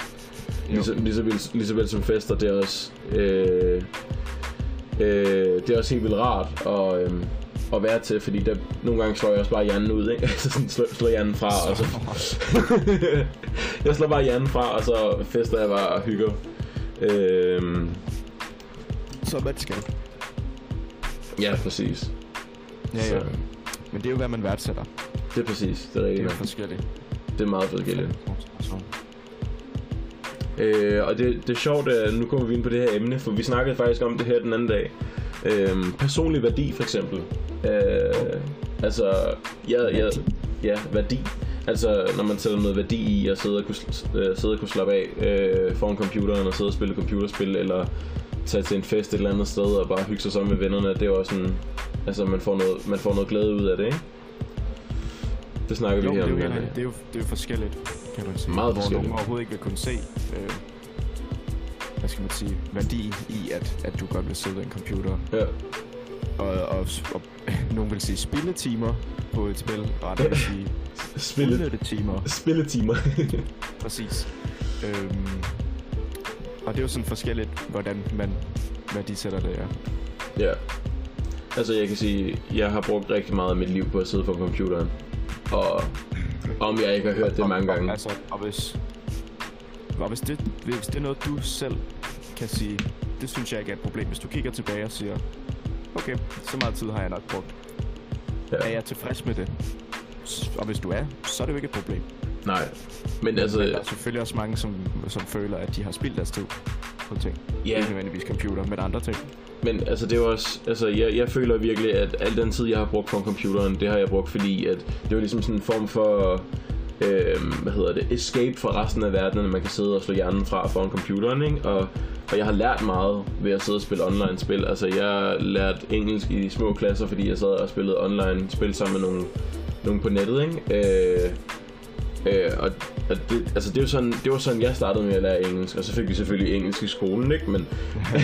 Jo. Lige så, lige, så vel, lige så vel som fester, det er også, øh, øh, det er også helt vildt rart at, øh, at være til, fordi der, nogle gange slår jeg også bare hjernen ud, ikke? Altså sådan slår, slår hjernen fra, og så... jeg slår bare hjernen fra, og så fester jeg bare og hygger. Øh, Så man skal. Ja, præcis. Ja, ja. Så. Men det er jo, hvad man værdsætter. Det er præcis, det er Det er rigtigt. forskelligt. Det er meget forskelligt. Øh, og det, det er sjovt, at nu kommer vi ind på det her emne, for vi snakkede faktisk om det her den anden dag. Øh, personlig værdi, for eksempel. Øh, altså, ja, ja, ja, værdi. Altså, når man sætter noget værdi i at sidde og kunne, øh, sidde og kunne slappe af øh, foran computeren og sidde og spille computerspil, eller tage til en fest et eller andet sted og bare hygge sig sammen med vennerne, det er også sådan, altså man får noget, man får noget glæde ud af det, ikke? Det snakker Jo, vi det her er, om. jo, det, dag. er jo, det er jo forskelligt, kan man sige. Meget hvor forskelligt. nogen overhovedet ikke vil kunne se, øh, hvad skal man sige, værdien i, at, at du godt vil sidde ved en computer. Ja. Og, og, og nogen vil sige spilletimer på et spil, andre vil sige Spille, udnyttetimer. spilletimer. Præcis. Øhm, og det er jo sådan forskelligt, hvordan man værdisætter det er. Ja. Altså, jeg kan sige, jeg har brugt rigtig meget af mit liv på at sidde for computeren. Og om jeg ikke har hørt det mange gange. Altså, og hvis, og hvis, det, hvis det er noget, du selv kan sige, det synes jeg ikke er et problem. Hvis du kigger tilbage og siger, okay, så meget tid har jeg nok brugt. Ja. Er jeg tilfreds med det? Og hvis du er, så er det jo ikke et problem. Nej. Men altså, Men der er selvfølgelig også mange, som, som føler, at de har spildt deres tid på ting. Ja. Ikke nødvendigvis computer, men andre ting. Men altså det er også, altså jeg, jeg føler virkelig, at al den tid, jeg har brugt på computeren, det har jeg brugt, fordi at det var ligesom sådan en form for, øh, hvad hedder det, escape fra resten af verden, at man kan sidde og slå hjernen fra foran computeren, ikke? Og, og jeg har lært meget ved at sidde og spille online-spil. Altså jeg har lært engelsk i små klasser, fordi jeg sad og spillede online-spil sammen med nogle, nogle på nettet, ikke? Øh, Øh, og, og det, altså det, er jo sådan, det var sådan, jeg startede med at lære engelsk, og så fik vi selvfølgelig engelsk i skolen, ikke? Men,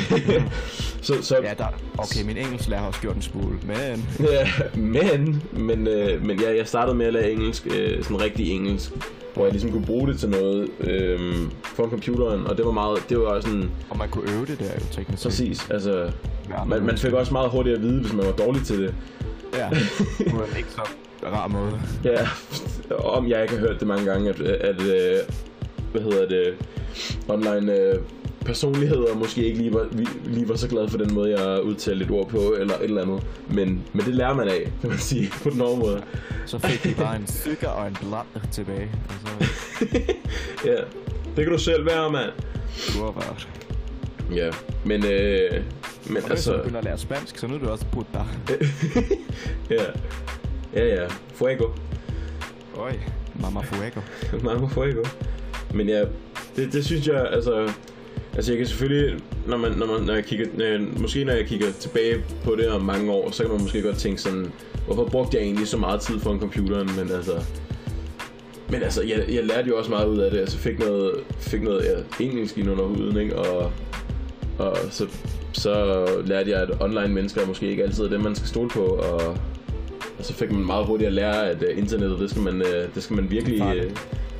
så, så, Ja, der, okay, min engelsk lærer har også gjort en smule, men... Ja, men, men, øh, men ja, jeg startede med at lære engelsk, øh, sådan rigtig engelsk, hvor jeg ligesom kunne bruge det til noget øh, for computeren, og det var meget, det var sådan, Og man kunne øve det der jo teknisk præcis, altså, Ja, man, man fik også meget hurtigt at vide, hvis man var dårlig til det. Ja, på en ikke så rar måde. Ja, om jeg ikke har hørt det mange gange, at, at øh, hvad hedder det, online øh, personligheder måske ikke lige var, lige var så glad for den måde, jeg udtalte et ord på, eller et eller andet. Men, men det lærer man af, kan man sige, på den måde. Så fik de bare en stykker og en blad tilbage. Og så Ja, det kan du selv være, mand. du var bare... Ja, men, øh, men Og hvis du altså, begynder at lære spansk, så nu er du også putte dig. ja, ja, ja, fuego, Oj, mamma fuego. mamma fuego. Men ja, det, det synes jeg, altså, altså jeg kan selvfølgelig, når man, når man, når jeg kigger, jeg, måske når jeg kigger tilbage på det om mange år, så kan man måske godt tænke sådan, hvorfor brugte jeg egentlig så meget tid foran computeren, men altså, men altså, jeg, jeg lærte jo også meget ud af det, altså fik noget, fik noget ja, engelsk ind under huden, ikke, og, og så, så lærte jeg, at online mennesker måske ikke altid er det, man skal stole på, og, og så fik man meget hurtigt at lære, at uh, internettet, det skal man, uh, det skal man virkelig, uh,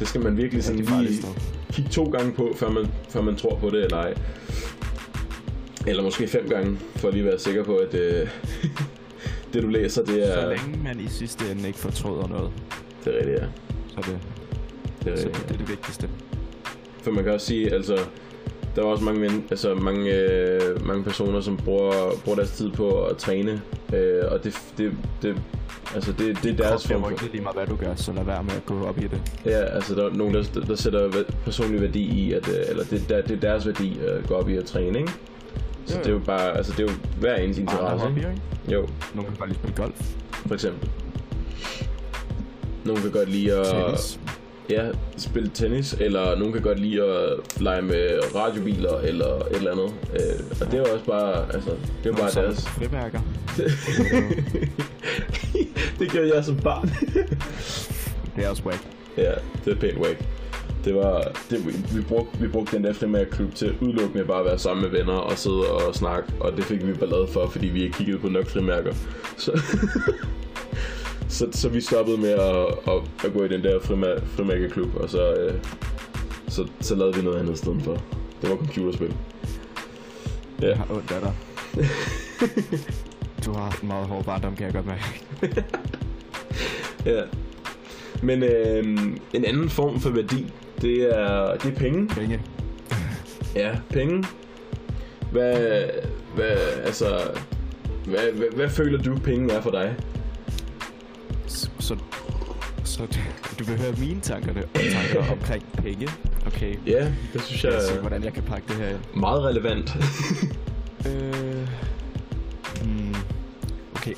det skal man virkelig sådan farligt lige kigge to gange på, før man, før man tror på det eller ej. Eller måske fem gange, for at lige være sikker på, at uh, det du læser, det Så er, længe man i sidste ende ikke fortryder noget, det er rigtigt, ja. så det, Det er så rigtigt. det, er det vigtigste. For man kan også sige, altså, der er også mange, men, altså, mange, øh, mange personer, som bruger, bruger deres tid på at træne. Øh, og det, det, det, altså, det, det er deres form for... rykket lige meget, hvad du gør, så lad være med at gå op i det. Ja, altså der er nogen, der, der sætter personlig værdi i, at, øh, eller det, der, det er deres værdi at gå op i at træne, ikke? Så Jo, det er jo bare, altså det er jo hver ens interesse, hobbyer, ikke? Jo, Nogle kan bare lige spille golf, for eksempel. Nogen kan godt lide at tennis. Ja, spille tennis, eller nogen kan godt lide at lege med radiobiler, eller et eller andet. Øh, og det er jo også bare, altså, det er jo Nogle bare deres... Frimærker. det gjorde jeg som barn. Det er også whack. ja, det er pænt whack. Det var, det, vi, vi, brugte, vi brugte den der frimærkeklub til udelukkende bare at være sammen med venner og sidde og snakke, og det fik vi ballade for, fordi vi ikke kiggede på nok frimærker. Så, så, så vi stoppede med at, at, at gå i den der frimær, frimærkeklub, og så, øh, så, så lavede vi noget andet i stedet for. Det var computerspil. Ja, Jeg har ondt af dig. Du har haft en meget hård barndom, kan jeg godt mærke. ja. Men øh, en anden form for værdi, det er, det er penge. Penge. Ja, penge. Hvad, hvad, altså, hvad, hvad, hvad føler du, penge er for dig? Så, du vil høre mine tanker, tanker omkring penge. Okay. Ja, det synes jeg Jeg se, hvordan jeg kan pakke det her ind. meget relevant. Øh, hmm, okay.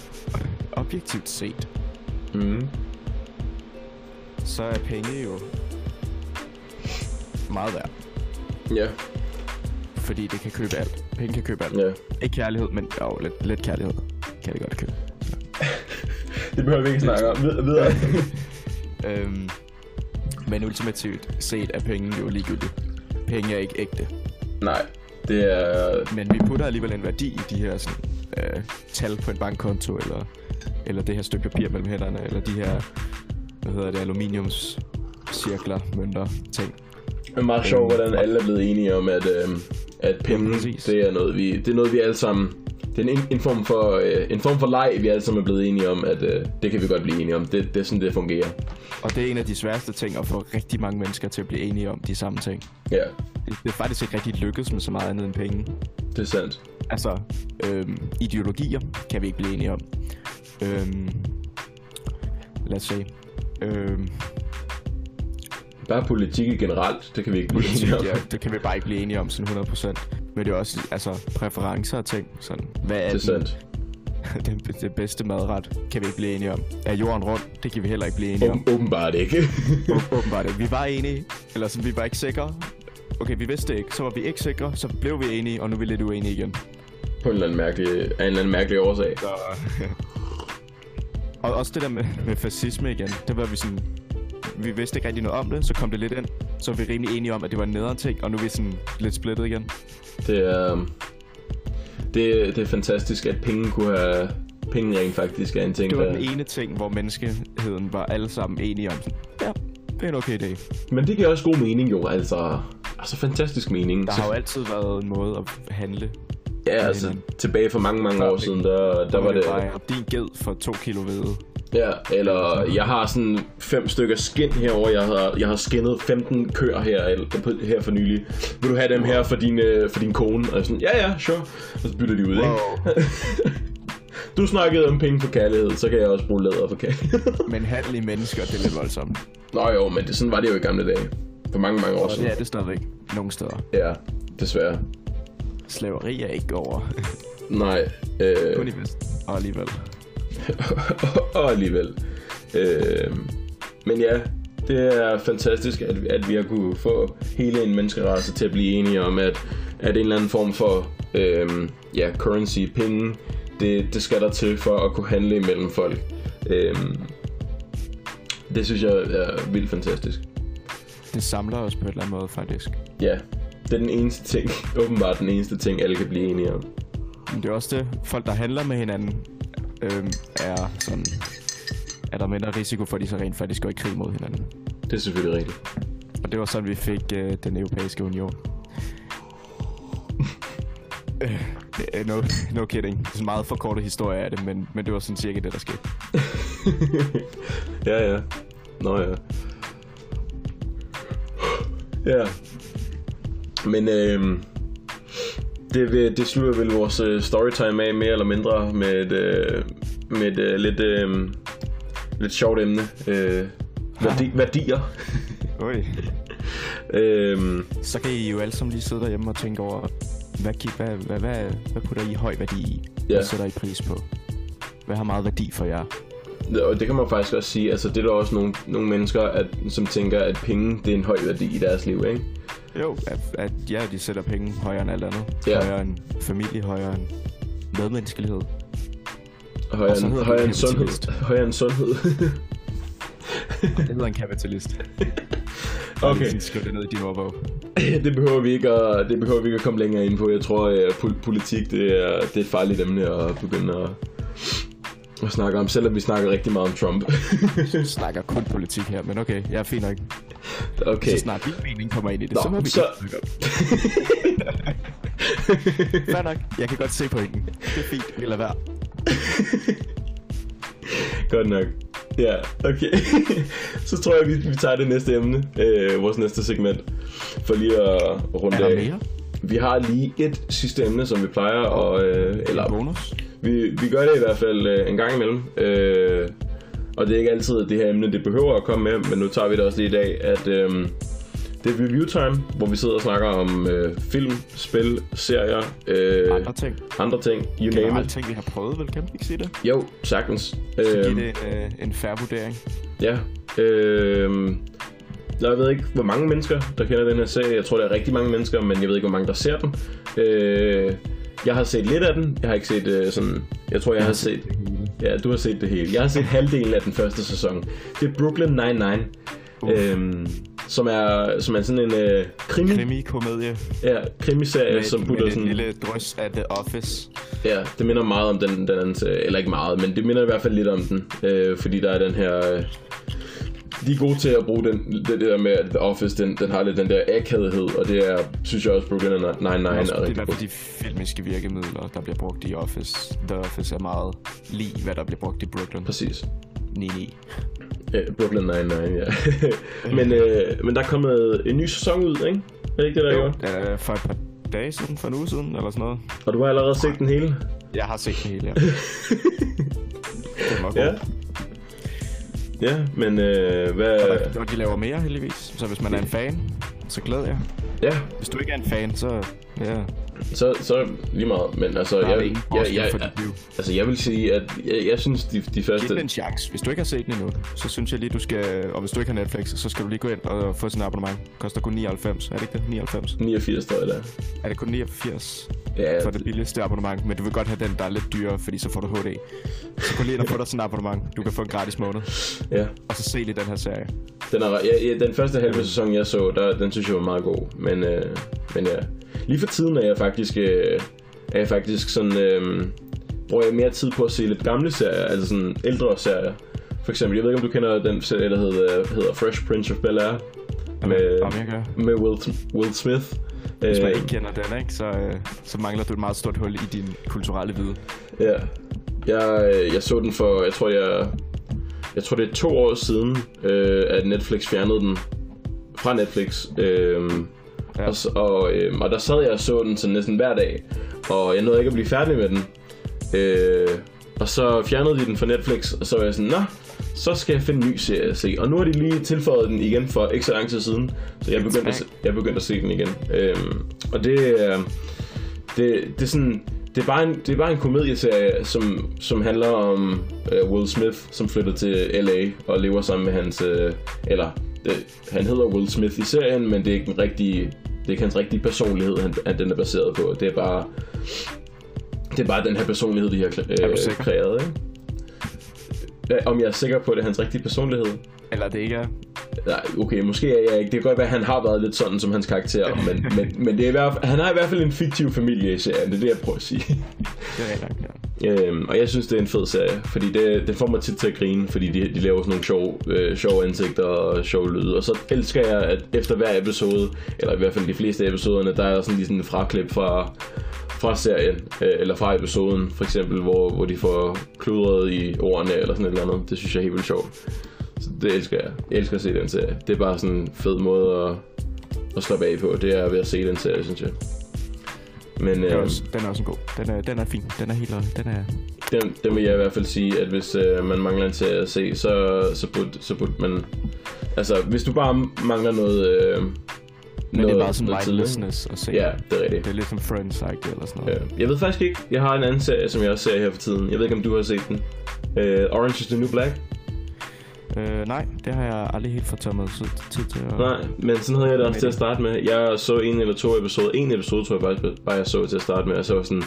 Objektivt set, mm. så er penge jo meget værd. Ja, Fordi det kan købe alt. Penge kan købe alt. ja. Ikke kærlighed, men jo, lidt, lidt kærlighed kan det godt købe. Det behøver vi ikke snakke om. Vid- videre. Øhm, men ultimativt set er penge jo ligegyldigt. Penge er ikke ægte. Nej, det er... Men vi putter alligevel en værdi i de her sådan, øh, tal på en bankkonto, eller, eller det her stykke papir mellem hænderne, eller de her, hvad hedder det, aluminiumscirkler, mønter, ting. Det er meget sjovt, hvordan alle er blevet enige om, at, øhm, at penge, præcis. det er noget, vi, det er noget, vi alle sammen... Det er en, en form for, øh, en form for leg, vi alle sammen er blevet enige om, at øh, det kan vi godt blive enige om. Det, det er sådan, det fungerer. Og det er en af de sværeste ting at få rigtig mange mennesker til at blive enige om de samme ting. Ja, Det, det er faktisk ikke rigtig lykkedes med så meget andet end penge. det er sandt. Altså, øhm, ideologier kan vi ikke blive enige om. Øhm, lad os se. Øhm, Bare politik generelt, det kan vi ikke blive politik, enige om. ja, det kan vi bare ikke blive enige om sådan 100%. Men det er også altså, præferencer og ting. Sådan, hvad er, Det er sandt. den, den bedste madret? Kan vi ikke blive enige om. Er jorden rund? Det kan vi heller ikke blive enige om. Åben, åbenbart ikke. Åb- Åbenbart ikke. Vi var enige, eller sådan, vi var ikke sikre. Okay, vi vidste ikke. Så var vi ikke sikre, så blev vi enige, og nu er vi lidt uenige igen. På en eller anden mærkelig, af en eller anden mærkelig årsag. Så... og også det der med, med fascisme igen. Det var vi sådan... Vi vidste ikke rigtig noget om det, så kom det lidt ind. Så var vi rimelig enige om, at det var en nederen ting, og nu er vi sådan lidt splittet igen. Det er, det, det er fantastisk, at penge kunne have... Penge rent faktisk er en ting, Det var der... den ene ting, hvor menneskeheden var alle sammen enige om. Sådan, ja, det er en okay idé. Men det giver også god mening jo, altså... Altså fantastisk mening. Der har jo altid været en måde at handle. Ja, altså tilbage for mange, mange år siden, der, der var det... bare, din ged for to kilo hvede. Ja, eller jeg har sådan fem stykker skin herover. Jeg har, jeg har skinnet 15 køer her, eller, her for nylig. Vil du have dem her for din, øh, for din kone? Og sådan, ja, ja, sure. Og så bytter de ud, ikke? Du snakkede om penge for kærlighed, så kan jeg også bruge læder for kærlighed. Men handel i mennesker, det er lidt voldsomt. Nå jo, men det, sådan var det jo i gamle dage. For mange, mange år siden. det er det stadigvæk nogle steder. Ja, desværre. Slaveri er ikke over. Nej. Øh, Kun i vest. Og alligevel. og alligevel. Øh, men ja, det er fantastisk, at, at vi har kunne få hele en menneskerace til at blive enige om, at, at en eller anden form for øh, ja, currency, penge, det, det skal der til for at kunne handle imellem folk. Øh, det synes jeg er vildt fantastisk. Det samler os på en eller anden måde, faktisk. Ja, det er den eneste ting, åbenbart den eneste ting, alle kan blive enige om. Men det er også det, folk der handler med hinanden, øhm, er sådan... Er der mindre risiko for, at de så rent faktisk går i krig mod hinanden. Det er selvfølgelig rigtigt. Og det var sådan, vi fik øh, den europæiske union. Øh, no, no kidding. Det er en meget forkortet historie af det, men, men det var sådan cirka det, der skete. ja, ja. Nå ja. Ja. Men øhm, det, det slutter vel vores øh, storytime af mere eller mindre med et, øh, med et øh, lidt, øh, lidt sjovt emne. Øh, værdi, værdier. Oj. øhm, Så kan I jo alle sammen lige sidde derhjemme og tænke over, hvad, hvad, hvad, hvad, hvad putter I høj værdi i? Ja. Hvad sætter I pris på? Hvad har meget værdi for jer? og det kan man faktisk også sige. Altså, det er der også nogle, nogle mennesker, at, som tænker, at penge det er en høj værdi i deres liv, ikke? Jo, at, at ja, de sætter penge højere end alt andet. Ja. Højere end familie, højere end medmenneskelighed. Højere, end, højere, end sundhed. højere end sundhed. Det hedder en kapitalist. okay. Skriv det ned i din ordbog. det behøver vi ikke at, det behøver vi ikke at komme længere ind på. Jeg tror, at pol- politik det er, det er et farligt emne at begynde at, at snakke om, selvom vi snakker rigtig meget om Trump. Jeg snakker kun politik her, men okay, jeg er fint nok. okay. Så snart din mening kommer ind i det, Nå, så må vi så-. Fair nok, jeg kan godt se pointen. Det er fint, vi lader være. Godt nok. Ja, okay. så tror jeg, vi, vi tager det næste emne, øh, vores næste segment, for lige at runde der af. Vi har lige et sidste emne, som vi plejer, og, øh, En eller bonus? Vi, vi gør det i hvert fald øh, en gang imellem. Øh, og det er ikke altid, at det her emne det behøver at komme med, men nu tager vi det også lige i dag, at øh, det er review time, hvor vi sidder og snakker om øh, film, spil, serier, øh, Andre ting? andre ting, you name it. ting, vi har prøvet, vel? Kan vi ikke sige det? Jo, sagtens. Så Øh, det en, øh, en færre vurdering. ja. Øh, jeg ved ikke, hvor mange mennesker, der kender den her serie. Jeg tror, der er rigtig mange mennesker, men jeg ved ikke, hvor mange, der ser den. Øh, jeg har set lidt af den. Jeg har ikke set øh, sådan... Jeg tror, jeg har set... Ja, du har set det hele. Jeg har set halvdelen af den første sæson. Det er Brooklyn Nine-Nine. Øhm, som er, som er sådan en øh, krimi. Krimi-komedie Ja, krimiserie, med, som med putter et sådan... lille drøs af The Office. Ja, det minder meget om den, den anden. Eller ikke meget, men det minder i hvert fald lidt om den. Øh, fordi der er den her... Øh, de er gode til at bruge den, det der med, at The Office, den, den har lidt den der akavighed, og det er, synes jeg også, Brooklyn Nine-Nine er, det er rigtig god. fald de filmiske virkemidler, der bliver brugt i Office. The Office er meget lige, hvad der bliver brugt i Brooklyn. Præcis. 9-9. Ja, Brooklyn Nine-Nine, ja. men, øh, men der er kommet en ny sæson ud, ikke? Er det ikke det, der er gjort? Øh, for et par dage siden, for en uge siden, eller sådan noget. Og du har allerede set den hele? Jeg har set det hele, ja. det var Ja. Ja, men øh, hvad... Og de laver mere, heldigvis. Så hvis man er en fan, så glæder jeg. Ja, Hvis du ikke er en fan, så... Ja, så, så lige meget. Men altså, er jeg, det jeg, jeg, liv. altså, jeg vil sige, at jeg, jeg synes, de, de Giv første... den en chance. Hvis du ikke har set den endnu, så synes jeg lige, du skal... Og hvis du ikke har Netflix, så skal du lige gå ind og få sådan en abonnement. Koster kun 99. Er det ikke det? 99? 89, tror jeg, der. Er det kun 89 Ja, for det billigste abonnement? Men du vil godt have den, der er lidt dyrere, fordi så får du HD. Så gå lige ind og få dig sådan en abonnement. Du kan få en gratis måned. ja. Og så se lige den her serie. Den, er, ja, ja, den første halve sæson, jeg så, der, den synes jeg var meget god. Men, øh, men ja, lige for tiden er jeg faktisk, øh, er jeg faktisk sådan, øh, bruger jeg mere tid på at se lidt gamle serier, altså sådan ældre serier. For eksempel, jeg ved ikke, om du kender den serie, der hedder, hedder Fresh Prince of Bel-Air. Med, med Will, Will Smith. Hvis man Øh, ikke kender den, ikke, så, øh, så mangler du et meget stort hul i din kulturelle viden. Ja. Jeg, øh, jeg så den for, jeg tror, jeg, jeg tror det er to år siden, øh, at Netflix fjernede den fra Netflix. Øh, Ja. og, og, øh, og der sad jeg og så den sådan næsten hver dag, og jeg nåede ikke at blive færdig med den. Øh, og så fjernede de den fra Netflix, og så var jeg sådan, nå, så skal jeg finde en ny serie at se. Og nu har de lige tilføjet den igen for ikke så lang tid siden, så jeg begyndte at, se- jeg begyndte at se den igen. Øh, og det, er- det, det er sådan, det er bare en, det er bare en komedieserie, som, som handler om uh, Will Smith, som flytter til LA og lever sammen med hans, uh, eller det, han hedder Will Smith i serien, men det er ikke den rigtige, det er ikke hans rigtige personlighed, han, han den er baseret på. Det er bare, det er bare den her personlighed, de har sikker? kreeret, ikke? Ja, Om jeg er sikker på, at det er hans rigtige personlighed? Eller det ikke er. Nej, okay, måske er jeg ikke. Det kan godt være, at han har været lidt sådan som hans karakter, men, men, men det er i hvert fald, han har i hvert fald en fiktiv familie i serien, det er det, jeg prøver at sige. Det er nok, ja. Øhm, og jeg synes, det er en fed serie, fordi det, det får mig tit til at grine, fordi de, de laver sådan nogle sjove, øh, sjove ansigter og sjove lyde. Og så elsker jeg, at efter hver episode, eller i hvert fald de fleste af episoderne, der er sådan lige sådan en fraklip fra, fra serien, øh, eller fra episoden, for eksempel, hvor, hvor de får kludret i ordene, eller sådan et eller andet. Det synes jeg er helt vildt sjovt. Så det elsker jeg. Jeg elsker at se den serie. Det er bare sådan en fed måde at, at slappe af på. Det er ved at se den serie, synes jeg. Men Den er, øh, også, den er også en god. Den er, den er fin. Den er helt... Den er... den, den vil jeg i hvert fald sige, at hvis øh, man mangler en serie at se, så, så, burde, så burde man... Altså, hvis du bare mangler noget... Øh, Men det er meget sådan noget mindlessness at se. Ja, det er rigtigt. Det er lidt som Friends eller sådan noget. Ja. Jeg ved faktisk ikke. Jeg har en anden serie, som jeg også ser her for tiden. Jeg ved ikke, om du har set den. Uh, Orange is the New Black? Øh, nej, det har jeg aldrig helt fået mig tid, til at... Nej, men sådan havde jeg det også til at starte med. Jeg så en eller to episoder. En episode tror jeg faktisk bare, jeg så til at starte med. Og så var sådan,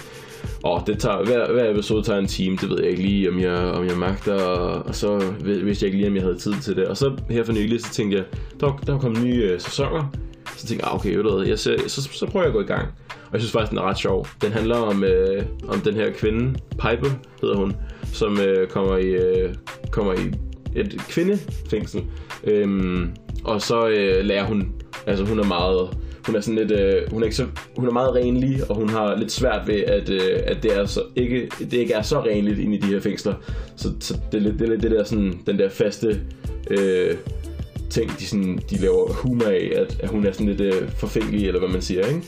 åh, det tager, hver, hver episode tager en time. Det ved jeg ikke lige, om jeg, om jeg magter. Og, og så vid- vidste jeg ikke lige, om jeg havde tid til det. Og så her for nylig, så tænkte jeg, der, der kommet nye øh, sæsoner. Så tænkte jeg, ah, okay, ved du jeg ser, så, så prøver jeg at gå i gang. Og jeg synes faktisk, den er ret sjov. Den handler om, øh, om den her kvinde, Piper hedder hun, som øh, kommer i, øh, kommer i et kvindefængsel. Øhm, og så øh, lærer hun, altså hun er meget, hun er sådan lidt, øh, hun er ikke så, hun er meget renlig, og hun har lidt svært ved, at, øh, at det, er så, ikke, det ikke er så renligt inde i de her fængsler. Så, så det, er lidt, det er lidt det der sådan, den der faste øh, ting, de, sådan, de laver humor af, at, at hun er sådan lidt øh, forfængelig, eller hvad man siger, ikke?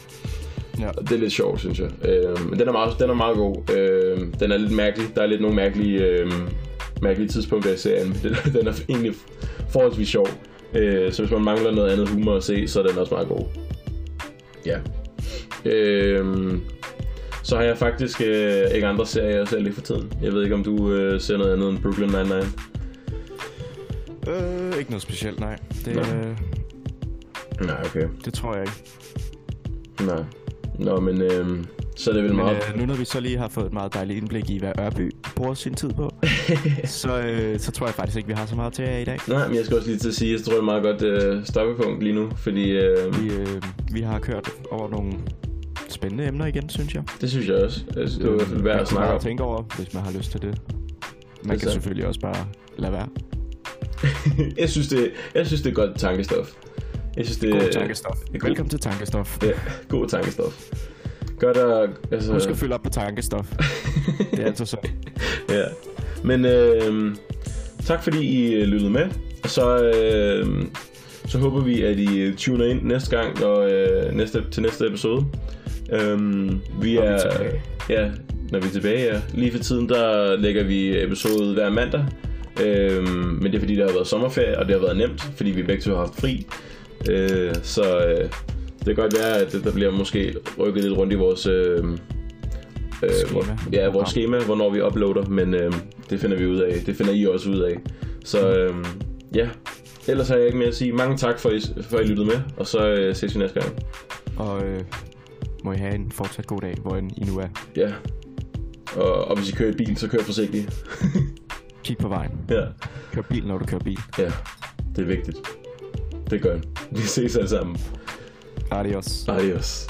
Ja. Det er lidt sjovt, synes jeg. Øh, men den er meget, den er meget god. Øh, den er lidt mærkelig. Der er lidt nogle mærkelige, øh, mærkelige tidspunkter i serien, den, den er egentlig forholdsvis sjov. Øh, så hvis man mangler noget andet humor at se, så er den også meget god. Ja. Øh, så har jeg faktisk øh, ikke andre serier, jeg ser lige for tiden. Jeg ved ikke, om du øh, ser noget andet end Brooklyn Nine-Nine. Øh, ikke noget specielt, nej. Det, Nå. øh, Nej, okay. det tror jeg ikke. Nej. Nå, men øh, så er det vel Men meget... øh, nu når vi så lige har fået et meget dejligt indblik i, hvad Ørby bruger sin tid på, så, øh, så tror jeg faktisk ikke, vi har så meget til jer i dag. Nej, men jeg skal også lige til at sige, at jeg tror, det er et meget godt øh, stoppepunkt lige nu, fordi øh, Vi, øh, vi har kørt over nogle spændende emner igen, synes jeg. det synes jeg også. Jeg synes, det er i hvert fald værd at snakke om. tænke over, hvis man har lyst til det. Man Det er kan sandt. selvfølgelig også bare lade være. jeg, synes, det, jeg synes, det er godt tankestof. Jeg synes, det God er tankestof. det er god- Velkommen til Tankestof. Ja, god tankestof. Godt at... Altså, Husk at fylde op på tankestof. det er altså så. ja. Men øh, tak fordi I øh, lyttede med. Og så, øh, så håber vi, at I øh, tuner ind næste gang og, øh, næste, til næste episode. Øh, vi Når vi er, er. Ja, når vi er tilbage, ja. Lige for tiden, der lægger vi episode hver mandag. Øhm, men det er fordi, der har været sommerferie, og det har været nemt, fordi vi begge to har haft fri. Øh, så øh, det kan godt være, at der bliver måske rykket lidt rundt i vores, øh, øh, hvor, ja, vores schema, hvornår vi uploader, men øh, det finder vi ud af. Det finder I også ud af. Så øh, ja, ellers har jeg ikke mere at sige. Mange tak for, I, for I lyttede med, og så øh, ses vi næste gang. Og øh, må I have en fortsat god dag, hvor end I nu er. Ja. Og, og hvis I kører i bil, så kør forsigtigt. Kig på vejen. ja. Kør bil, når du kører bil. Ja, det er vigtigt. Det gør jeg. Vi ses alle sammen. Adiós. Adiós.